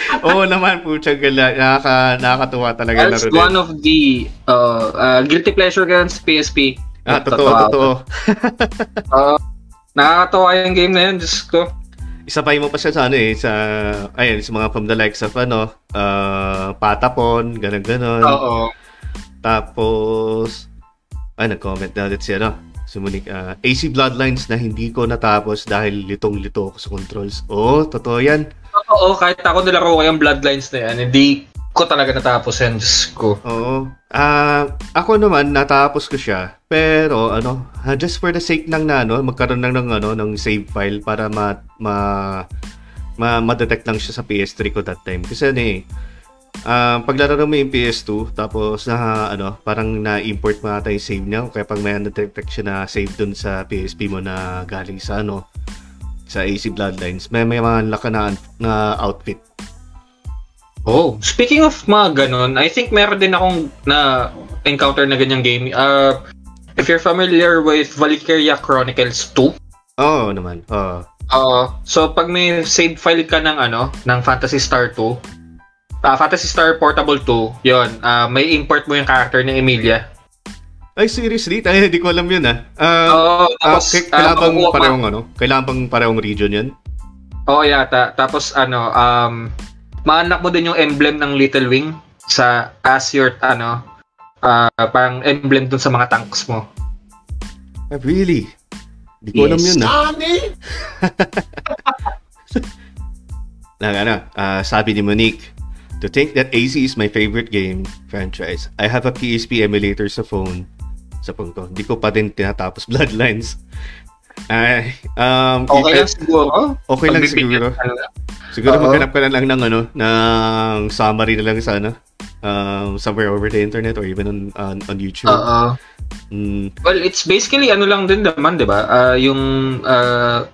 (laughs) Oo naman, pucha gala. Nakaka, nakakatuwa talaga That's laro din. one of the uh, uh, guilty pleasure sa PSP. Ah, totoo, totoo. (laughs) Uh, nakakatawa yung game na yun, Diyos ko. Isabay mo pa siya sa ano eh, sa, ayun, sa mga from the likes of ano, uh, Patapon, ganun ganon Oo. Tapos, ay, nag-comment na ulit si ano, si Monique, ah, AC Bloodlines na hindi ko natapos dahil litong-lito ako sa controls. Oo, totoo yan. Oo, kahit ako nilaro ko yung Bloodlines na yan, hindi ko talaga natapos yan, Diyos ko. Oo. Ah, ako naman natapos ko siya. Pero ano, ah, just for the sake ng na, ano, magkaroon lang ng ano ng save file para ma ma ma ma-detect lang siya sa PS3 ko that time. Kasi ano eh, ah, paglaro mo yung PS2, tapos na ano, parang na-import mo ata yung save niya. Kaya pag may na-detect siya na save dun sa PSP mo na galing sa ano, sa AC Bloodlines, may may mga laka na, outfit. Oh, speaking of mga ganun, I think meron din akong na encounter na ganyang game. Uh, if you're familiar with Valkyria Chronicles 2, Oo naman. Oo. uh, so pag may save file ka ng ano, ng Phantasy Star 2, ah Phantasy Star Portable 2, yon uh, may import mo yung character ni Emilia. Ay, seriously? Tayo, hindi ko alam yun ah. Ah, Oo, Ah, tapos, ah, kailangan bang pa- parehong ano? Kailangan bang parehong region yan? Oo, yata. Tapos ano, um, maanak mo din yung emblem ng Little Wing sa as your ano, ah, parang emblem dun sa mga tanks mo. Really? Hindi ko alam Yes. yun ah. Lang (laughs) ano, ah, sabi ni Monique, To think that AC is my favorite game franchise. I have a PSP emulator sa phone. Sa phone ko. Hindi ko pa din tinatapos (laughs) Bloodlines. Ay, um, Okay lang if- siguro. Okay lang siguro. Siguro Oo. maghanap ka na lang ng ano, ng summary na lang sa ano, um, somewhere over the internet or even on on, on YouTube. Oo. Mm, Well, it's basically ano lang din naman, 'di ba? Ah, yung ah,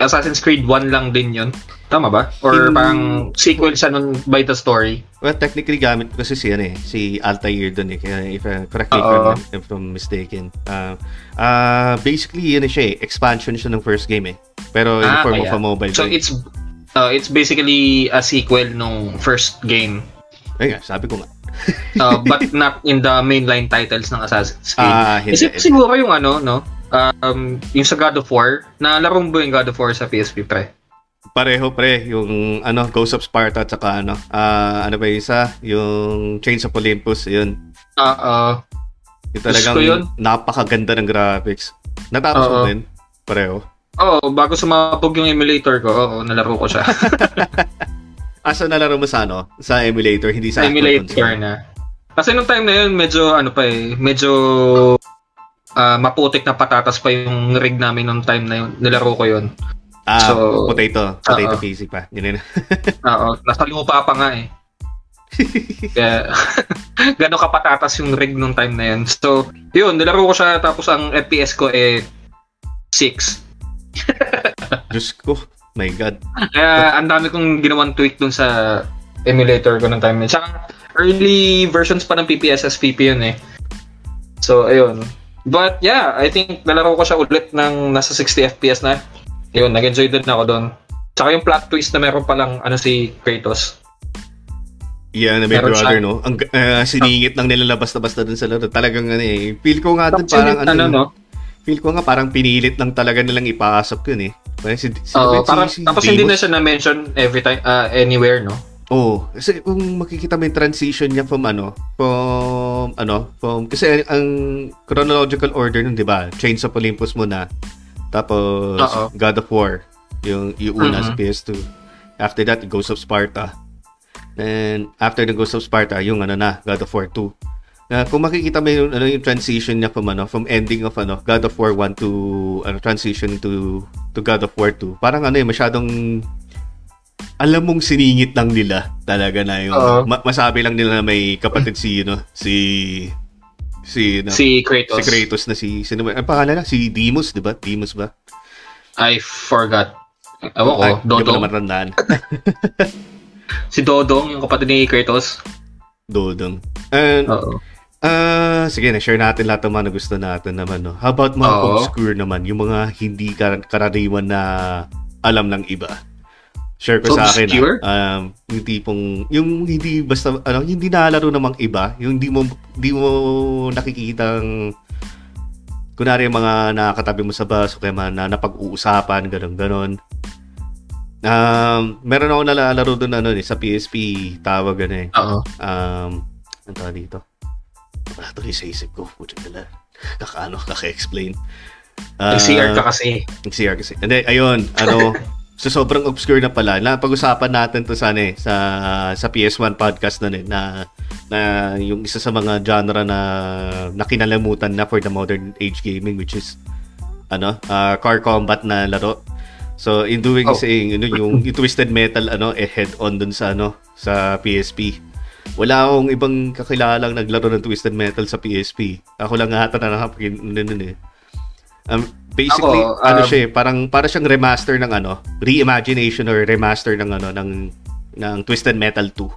Assassin's Creed 1 lang din 'yon. Tama ba? Or Yung- parang sequel siya nun by the story. well, technically gamit kasi si ano eh, si Altair doon eh. Kaya if uh, correct me if. I'm, if I'm mistaken. Uh, uh, basically yun eh siya eh, expansion siya ng first game eh. Pero in Ah, form of kaya. a mobile So game. it's uh, it's basically a sequel nung first game. Ay nga, sabi ko nga. Uh, but not in the mainline titles ng Assassin's Creed. Ah, hindi. Kasi siguro yung ano, no? Um, yung sa God of War, nalaro mo ba yung God of War sa PSP pre? Pareho pre, yung ano, Ghost of Sparta at saka ano, ah, ano ba yung isa? Yung Chains of Olympus, yun. Ah, ah, Yung talagang yun. napakaganda ng graphics. Natapos mo Oo. din? Pareho. Oo, bago sumabog yung emulator ko, oo, nalaro ko siya. (laughs) Asa nalaro mo sa ano? Sa emulator, hindi sa emulator na. Kasi nung time na yun, medyo ano pa eh, medyo ah, maputik na patatas pa yung rig namin nung time na yun. Nilaro ko yun. Ah, So, potato. Potato oo. PC pa. Yun yun. (laughs) Oo, nasa lupa pa nga eh. (laughs) Kaya, (laughs) gano'n kapatatas yung rig nung time na yun. So, yun, nilaro ko siya tapos ang FPS ko eh 6. Diyos ko. My God. Kaya ang dami kong ginawang tweak dun sa emulator ko ng time na yun. Tsaka, early versions pa ng PPS SPP yun eh. So, ayun. But yeah, I think nalaro ko siya ulit ng nasa 60 FPS na. Yun, nag-enjoy din ako doon. Tsaka yung plot twist na meron palang ano si Kratos. Yeah, na may Meron brother, siya. no? Ang uh, siningit lang nila labas na basta dun sa laro. Talagang ano eh. Feel ko nga dun parang ano, ano, no? Feel ko nga parang pinilit lang talaga nilang ipasok yun eh. Parang si, si, Oo, si- parang, si tapos hindi na Deimos- siya na-mention every time, uh, anywhere, no? Oo. kasi kung makikita mo yung transition niya from ano, from ano, from, kasi ang chronological order nun, di ba? Chains of Olympus muna. Tapos, Oo. God of War. Yung, yung una sa Mhm. PS2. After that, Ghost of Sparta. Then, after the Ghost of Sparta, yung ano na, God of War 2. Na kung makikita mo yung, ano, yung transition niya from ano, from ending of ano, God of War 1 to ano, transition to to God of War 2. Parang ano eh, masyadong alam mong siningit lang nila talaga na yung ma- masabi lang nila na may kapatid si ano si si ano, Si Kratos. si Kratos na si sino ba ang pangalan na si Deimos di ba Deimos ba I forgot. Ewan ko, Ay, Dodong. naman tandaan (laughs) Si Dodong, yung kapatid ni Kratos. Dodong and Oo. ah sige na share natin lahat ng mga na gusto natin naman no how about mga Oo. obscure naman yung mga hindi kar- karaniwan na alam ng iba share ko sa akin Obscure? ah, um, yung tipong yung hindi basta ano hindi nalaro namang iba yung hindi mo hindi mo nakikitang kunwari yung mga nakakatabi mo sa bus o kaya mga na napag-uusapan ganun ganon um, meron ako nalalaro doon ano eh, sa PSP tawag ano eh Oo. um, ano tawag dito wala tuloy sa isip ko puto nila kakaano kaka-explain Ah, Nag-CR ka kasi. CR kasi. Hindi, ayun, ano, (laughs) so sobrang obscure na pala. Na pag-usapan natin to sana eh, sa sa PS1 podcast na eh, na na yung isa sa mga genre na nakinalamutan na for the modern age gaming which is ano, ah, car combat na laro. So in doing Oh. saying, ano, yung, yung (laughs) Twisted Metal ano, eh, head on dun sa ano, sa PSP. Wala akong ibang kakilalang naglaro ng Twisted Metal sa PSP. Ako lang ata na nakapagin nun eh. Um, basically, Ako, ano um, siya, eh, parang para siyang remaster ng ano, reimagination or remaster ng ano ng ng Twisted Metal 2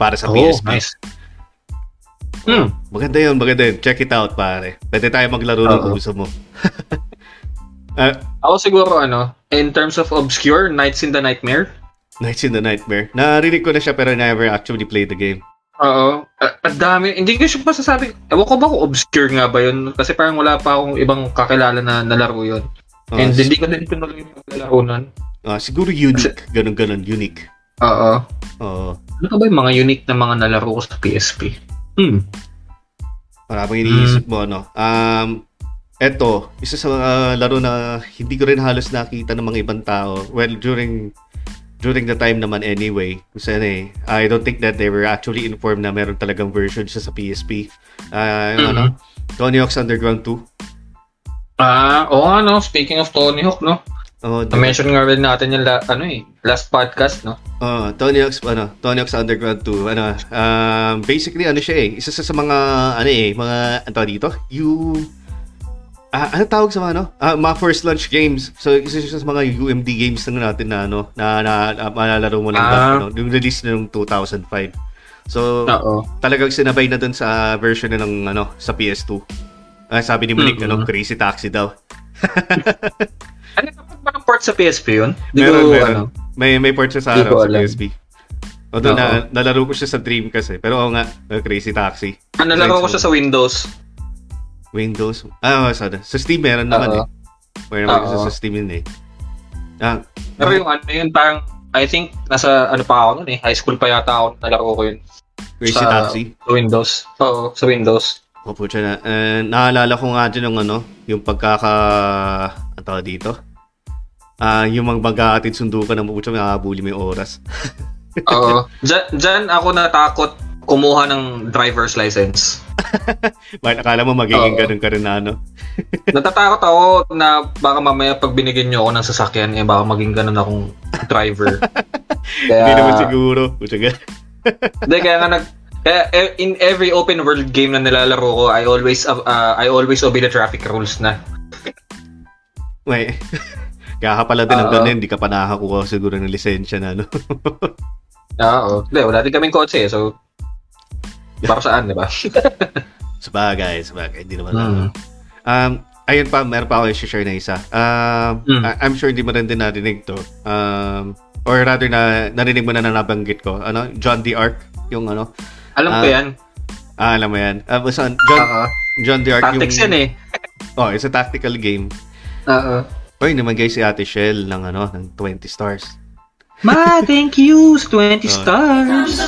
para sa Oh, PSP. nice. Hmm. Maganda 'yun, maganda 'yun. Check it out, pare. Pwede tayo maglaro ng uso mo. (laughs) Ah, Ako siguro ano, in terms of obscure, Nights in the Nightmare. Nights in the Nightmare. Narinig ko na siya pero never actually played the game. Oo. Uh, ang dami. Hindi ko siya masasabi. Ewan ko ba kung obscure nga ba yun? Kasi parang wala pa akong ibang kakilala na nalaro yun. Ah, And hindi ko din tinuloy yung laro nun. ah, siguro unique, ganun ganun, unique. Oo. Oo. Ano ka ba yung mga unique na mga nalaro ko sa PSP? Hmm. Parang iniisip mo, ano. Um, eto, isa sa mga laro na hindi ko rin halos nakita ng mga ibang tao. Well, during during the time naman anyway. Kasi ano eh, I don't think that they were actually informed na meron talagang version siya sa PSP. Ah, yung ano, Tony Hawk's Underground 2. Ah, oo nga no. Speaking of Tony Hawk, no? Oh, Na-mention nga rin natin yung la- ano eh, last podcast, no? Oh, Tony Hawk's ano, Tony Hawk's Underground 2. Ano, um, basically ano siya eh, isa sa, sa mga ano eh, mga ano dito, you Ah, ano tawag sa mga ano? Ah, mga first launch games. So, isa siya sa mga UMD games na natin na ano, na, na, na malalaro mo lang Ah. ano, yung release na ng 2005. So, Oo. talagang sinabay na dun sa version na ng ano, sa PS2. Ah, sabi ni Malik, Mhm. ano, Crazy Taxi daw. (laughs) Ano dapat ba ng port sa PSP yun? Di Meron, ko, meron. ano. May may port siya sa, ano, sa. PSP. Although Oo. na, nalaro ko siya sa Dreamcast eh. Pero oo nga, Crazy Taxi. Ah, nalaro ko siya sa Windows. Windows. Ah, oh, sorry. Sa Steam meron naman Oo. eh. Meron naman kasi sa Steam yun eh. Ah, Pero yung ano yun, parang, I think, nasa, ano pa ako nun eh, high school pa yata ako, nalaro ko yun. Crazy sa- Taxi. Sa Windows. Oo, sa Windows. Opo, siya na. Eh, naalala ko nga dyan yung ano, yung pagkaka, ang tawag dito? Ah, yung mga mag-aatid sundo ka ng may nakabuli mo yung oras. (laughs) Oo. Diyan, diyan ako natakot kumuha ng driver's license. (laughs) Bakit akala mo magiging Oo. ganun ka rin na ano? (laughs) Natatakot ako na baka mamaya pag binigyan nyo ako ng sasakyan, eh baka maging ganun akong driver. (laughs) Kaya, Hindi naman siguro. Pucha ka. Hindi, kaya nga nag... Kaya eh, in every open world game na nilalaro ko, I always uh, I always obey the traffic rules na. May. Kaya ka pala din ang Oo. ganun, hindi ka pa nakakuha siguro ng lisensya na ano. Oo. Hindi, wala din kaming kotse, eh, so... Para saan, di ba? (laughs) sabagay, sabagay. Hindi naman Hmm. ano. Um, ayun pa, meron pa ako i-share na isa. Um, Mm. I- I'm sure hindi mo rin din narinig to. Um, or rather na narinig mo na na nabanggit ko. Ano? John D. Arc, yung ano. Alam ko Ah, yan. Ah, alam mo yan. Uh, basta, John, Oo. John D. Arc Tactics yung... yan eh. Oh, it's a tactical game. Oo. Oy, namagay si Ate Shell ng ano, ng 20 stars. Ma, thank you. 20 Ah. stars.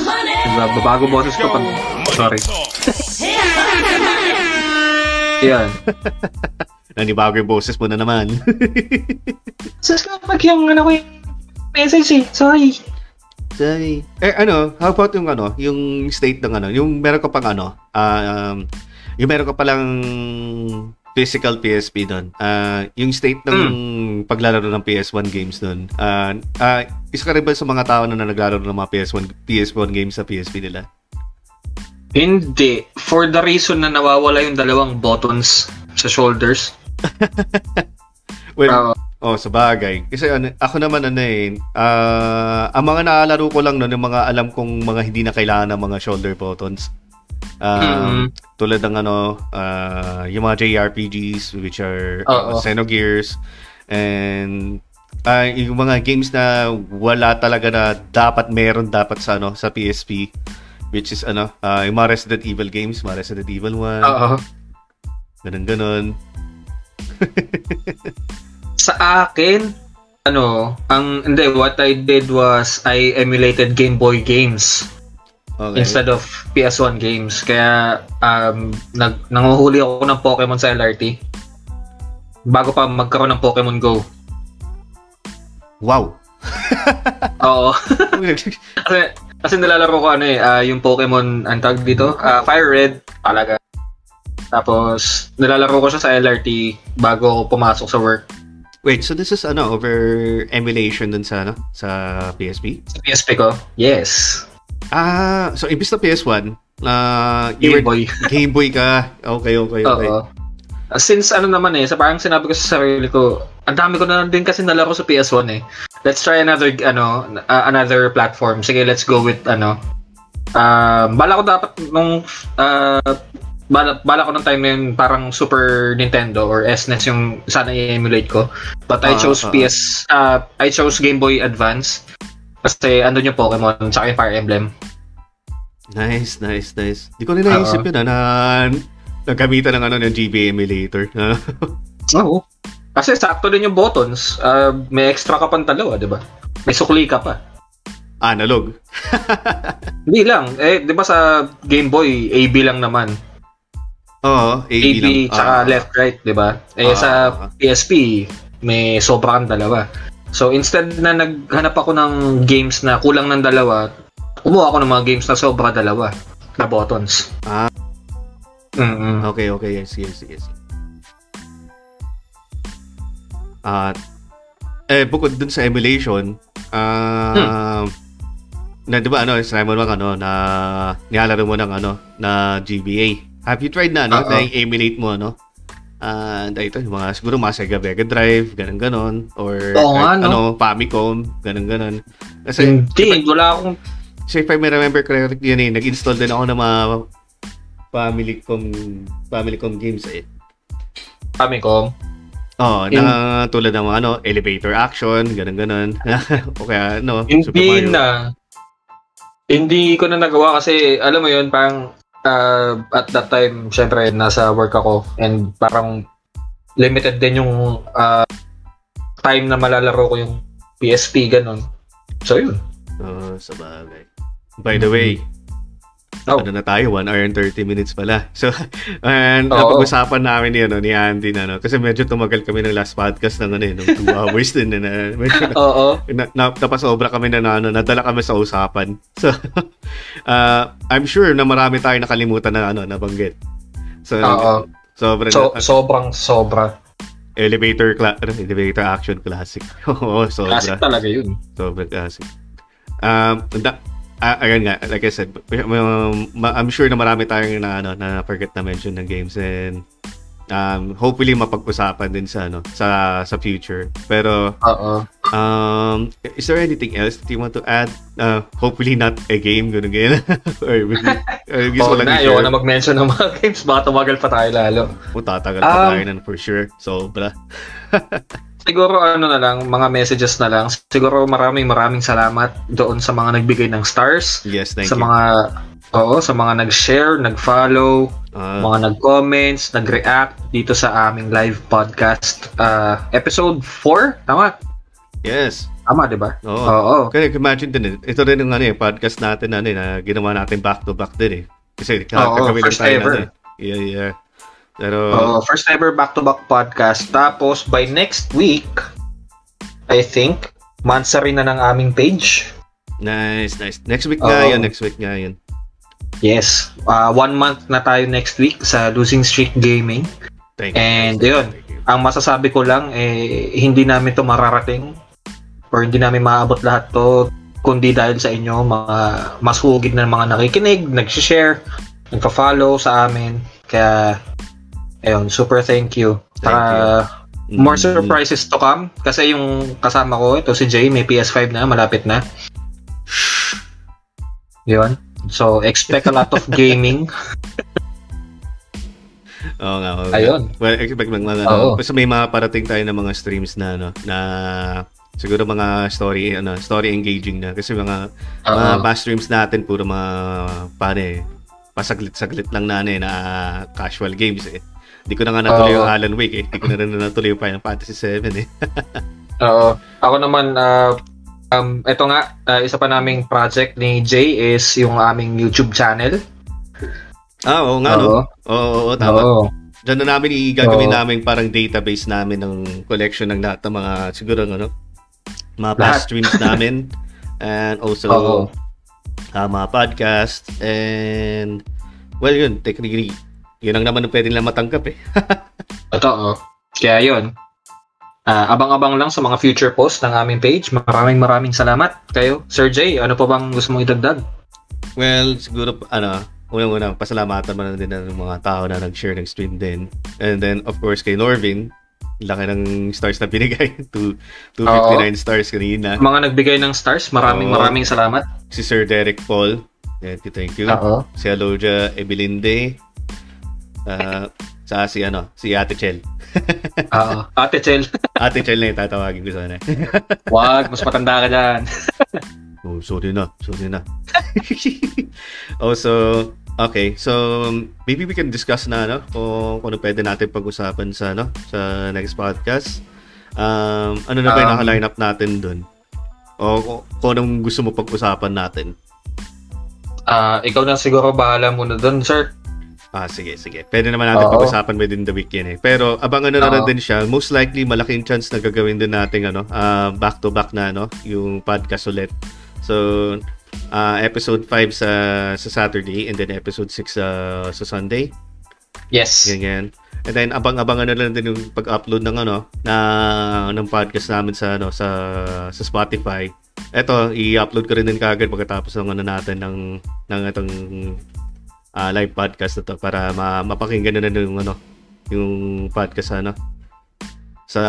Money. Babago boses ko pag... Sorry. (laughs) Yan. Nanibago yung boses mo na naman. Sus ka pag yung ano ko yung message eh. Sorry. Sorry. Eh, ano, how about yung ano, yung state ng ano, yung meron ka pang ano, um, yung meron ka palang physical PSP doon. Ah, yung state ng paglalaro ng PS1 games doon. Ah, ah, isa ka rin ba sa mga tao na naglalaro ng mga PS1 PS1 games sa PSP nila? Hindi. For the reason na nawawala yung dalawang buttons sa shoulders. (laughs) Well, Oo. oh, sa bagay. Kasi ano, ako naman ano eh, ah, ang mga naalaro ko lang noon, yung mga alam kong mga hindi na kailangan ng mga shoulder buttons. Um, Mhm. tulad ng ano, ah, yung mga JRPGs which are Oo. uh, Xenogears and ah, yung mga games na wala talaga na dapat meron dapat sa ano sa PSP which is ano, ah, yung mga Resident Evil games, mga Resident Evil 1, Oo. ganun ganun. (laughs) Sa akin, ano, ang, hindi, what I did was I emulated Game Boy games Okay. instead of PS1 games. Kaya, um, nag, nanguhuli ako ng Pokemon sa LRT. Bago pa magkaroon ng Pokemon Go. Wow. (laughs) Oo. (laughs) kasi, kasi nilalaro ko ano eh, ah, yung Pokemon, ang tawag dito, ah, Fire Red, talaga. Tapos, nilalaro ko siya sa LRT bago ako pumasok sa work. Wait, so this is ano over emulation dun sa ano sa PSP? Sa PSP ko, yes. Ah, so imbis na PS1, na you Game were Boy. (laughs) Game Boy ka. Okay, okay, okay. Oo. Ah, Since ano naman eh, sa parang sinabi ko sa sarili ko, ang dami ko na din kasi nalaro sa PS1 eh. Let's try another ano uh, another platform. Sige, let's go with ano. Uh, bala ko dapat nung uh, bala, bala ko nung time na yun parang Super Nintendo or SNES yung sana i-emulate ko. But I chose ah, PS uh, I chose Game Boy Advance kasi andun yung Pokemon tsaka yung Fire Emblem. Nice, nice, nice. Di ko rin naisip yun ah, na nagkamitan ng ano ng GB emulator. (laughs) Oo. Kasi sakto din yung buttons. Ah, may extra ka pang dalawa, di ba? May sukli ka pa. Analog. (laughs) Hindi lang. Eh, di ba sa Game Boy, AB lang naman. Oo, AB, AB, lang. tsaka Ah. left, right, di ba? Eh, Ah. sa PSP, may sobra kang dalawa. So, instead na naghanap ako ng games na kulang ng dalawa, kumuha ako ng mga games na sobra dalawa na buttons. Ah. Mm-mm. Okay, okay. Yes, yes, yes. At eh bukod dun sa emulation, ah na 'di ba ano, sinabi mo naman ano na nilalaro mo ng ano na GBA. Have you tried na no, Oo. na emulate mo ano? Ah, uh, ito yung mga siguro mga Sega Mega Drive, ganun ganon or Oo nga, no? ano, Famicom, ganun ganon. Kasi Hindi, wala akong So if I may remember correctly yun eh, nag-install din ako ng mga family com family com games eh. Famicom. Oh, In- na tulad ng mga ano, elevator action, ganun ganun. (laughs) o kaya ano, Super Hindi Mario. na. Hindi ko na nagawa kasi, alam mo yun, parang uh, at that time, syempre, nasa work ako and parang limited din yung uh, time na malalaro ko yung PSP, ganun. So, yun. Oh, sa bagay. By the way, Oh. ano na tayo, 1 hour and 30 minutes pala. (laughs) So, and Oo. napag-usapan namin ni, ano, ni Andy na, ano, kasi medyo tumagal kami ng last podcast ng, ano, eh, ng 2 hours din, na, na, medyo Oo. na, na, napasobra kami na, na ano, nadala kami sa usapan. (laughs) So, uh, I'm sure na marami tayong nakalimutan na ano, nabanggit. So, Oo. sobra So, na, sobrang sobra. elevator cla- ano, elevator action classic. (laughs) Oo, sobra. Classic talaga yun. Sobra classic. Um, da, ah, ayun nga, like I said, um, I'm sure na marami tayong na, ano, na forget na mention ng games and um, hopefully mapag-usapan din sa ano sa sa future. Pero Oo. Um, is there anything else that you want to add? Uh, hopefully not a game, gano'n ganyan. (laughs) or, or gusto Oh, lang na, na mag-mention ng mga (laughs) games. Baka tumagal pa tayo lalo. O, tatagal pa Um, tayo nun for sure. Sobra. (laughs) Siguro ano na lang, mga messages na lang. Siguro maraming maraming salamat doon sa mga nagbigay ng stars. Yes, thank sa you. mga Oo, sa mga nag-share, nag-follow, Ah, mga nag-comments, nag-react dito sa aming live podcast. Ah, episode 4? Tama? yes. Tama, di ba? Oo. Oo. Kaya imagine din, eh, ito rin yung ano, eh, podcast natin ano, eh, na ginawa natin back-to-back din eh. Kasi Oo, kagawin lang tayo ever. ano, eh. Yeah, yeah. Pero, Oo, first ever back-to-back podcast. Tapos, by next week, I think, mansari na ng aming page. nice, nice. Next week nga Oo. yun, next week nga yun. Yes. Ah, one month na tayo next week sa Losing Streak Gaming. Thank you. And you, yun. thank you. Ang masasabi ko lang, eh, hindi namin to mararating or hindi namin maabot lahat to kundi dahil sa inyo, mga masugid na mga nakikinig, nag-share, nagpa-follow sa amin. Kaya, ayun, super thank you. Thank Saka, more Mm, surprises to come. Kasi yung kasama ko, ito si Jay, may PS5 na, malapit na. Yun. So, expect a lot of (laughs) gaming. Oo nga. nga. Ayun. Well, expect mag mga ano. Basta may mga parating tayo ng mga streams na ano, na siguro mga story ano, story engaging na kasi mga mga Oo. past streams natin puro mga eh, pasaglit-saglit lang na ano eh, na casual games eh. Hindi ko na nga natuloy Oo. yung Alan Wake eh. Hindi ko na rin natuloy yung Final Fantasy 7 eh. (laughs) Oo. Ako naman, ah, um, ito nga, ah, isa pa naming project ni Jay is yung aming YouTube channel. Ah, oo nga no. Oo. Oo, oo, tama. Oo. Diyan na namin i-gagawin Oo. namin parang database namin ng collection ng lahat ng mga siguro ano mga Lahat. past streams (laughs) namin and also Oo. uh, mga podcast and well yun technically yun ang naman ang pwede nila matanggap eh. (laughs) Totoo. Kaya yun. Ah, abang-abang lang sa mga future posts ng aming page. Maraming maraming salamat kayo. Sir Jay, ano pa bang gusto mong idagdag? Well, siguro ano, unang-una pasalamatan mo na din ng mga tao na nag-share ng stream din. And then of course kay Norvin, laki ng stars na binigay (laughs) to 259 stars kanina. Mga nagbigay ng stars, maraming Oo. maraming salamat. Si Sir Derek Paul, thank you, thank you. Oo. si Aloja Ebilinde, uh, sa si ano, si Ate Chel. (laughs) Oo. Ate Chel, (laughs) Ate Chel na yung tatawagin ko sana. (laughs) wag, mas matanda ka dyan. oh, sorry na, sorry na. also, okay, so maybe we can discuss na ano, kung, kung ano pwede natin pag-usapan sa ano, sa next podcast. Um, ano na ba yung Um, naka-line up natin dun? O kung, anong gusto mo pag-usapan natin? Ah, ikaw na siguro bahala muna doon, sir. Ah, sige, sige. Pwede naman natin Oo. pag-usapan within the week yan eh. Pero abangan na rin Oo. din siya. Most likely, malaking chance na gagawin din natin ano, ah, back-to-back na ano, yung podcast ulit. So, ah, episode 5 sa sa Saturday and then episode 6 sa sa Sunday. Yes. Ganyan. And then abang-abangan na lang din yung pag-upload ng ano na ng podcast namin sa ano sa sa Spotify. Eto, i-upload ko rin din kagad pagkatapos ng ano natin ng ng itong ah, live podcast na to para ma- mapakinggan na yung ano yung podcast ano sa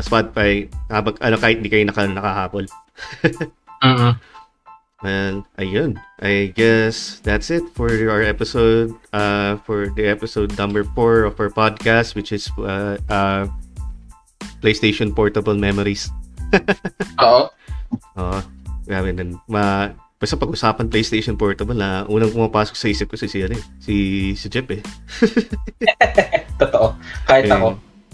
Spotify habang ano kahit hindi kayo naka, nakahapol. (laughs) mm Well, ayun. I guess that's it for our episode, uh, for the episode number four of our podcast, which is uh, uh, PlayStation Portable Memories. (laughs) Oo. Oo. grabe din. Ma, basta pag-usapan PlayStation Portable na unang pumapasok sa isip ko si si, ano eh, si, si Jeff eh. (laughs) Totoo. Kahit Yun. ako.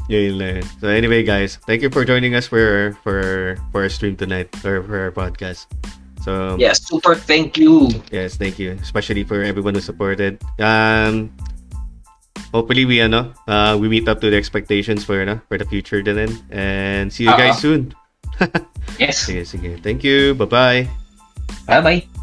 Yun lang. So anyway guys, thank you for joining us for for for our stream tonight or for our podcast. So Yes, super thank you. Yes, thank you. Especially for everyone who supported. Um, hopefully we ano, uh, we meet up to the expectations for ano, for the future din. And see you guys Oo. soon. (laughs) Yes. Sige, sige. Thank you. Bye-bye. Bye-bye.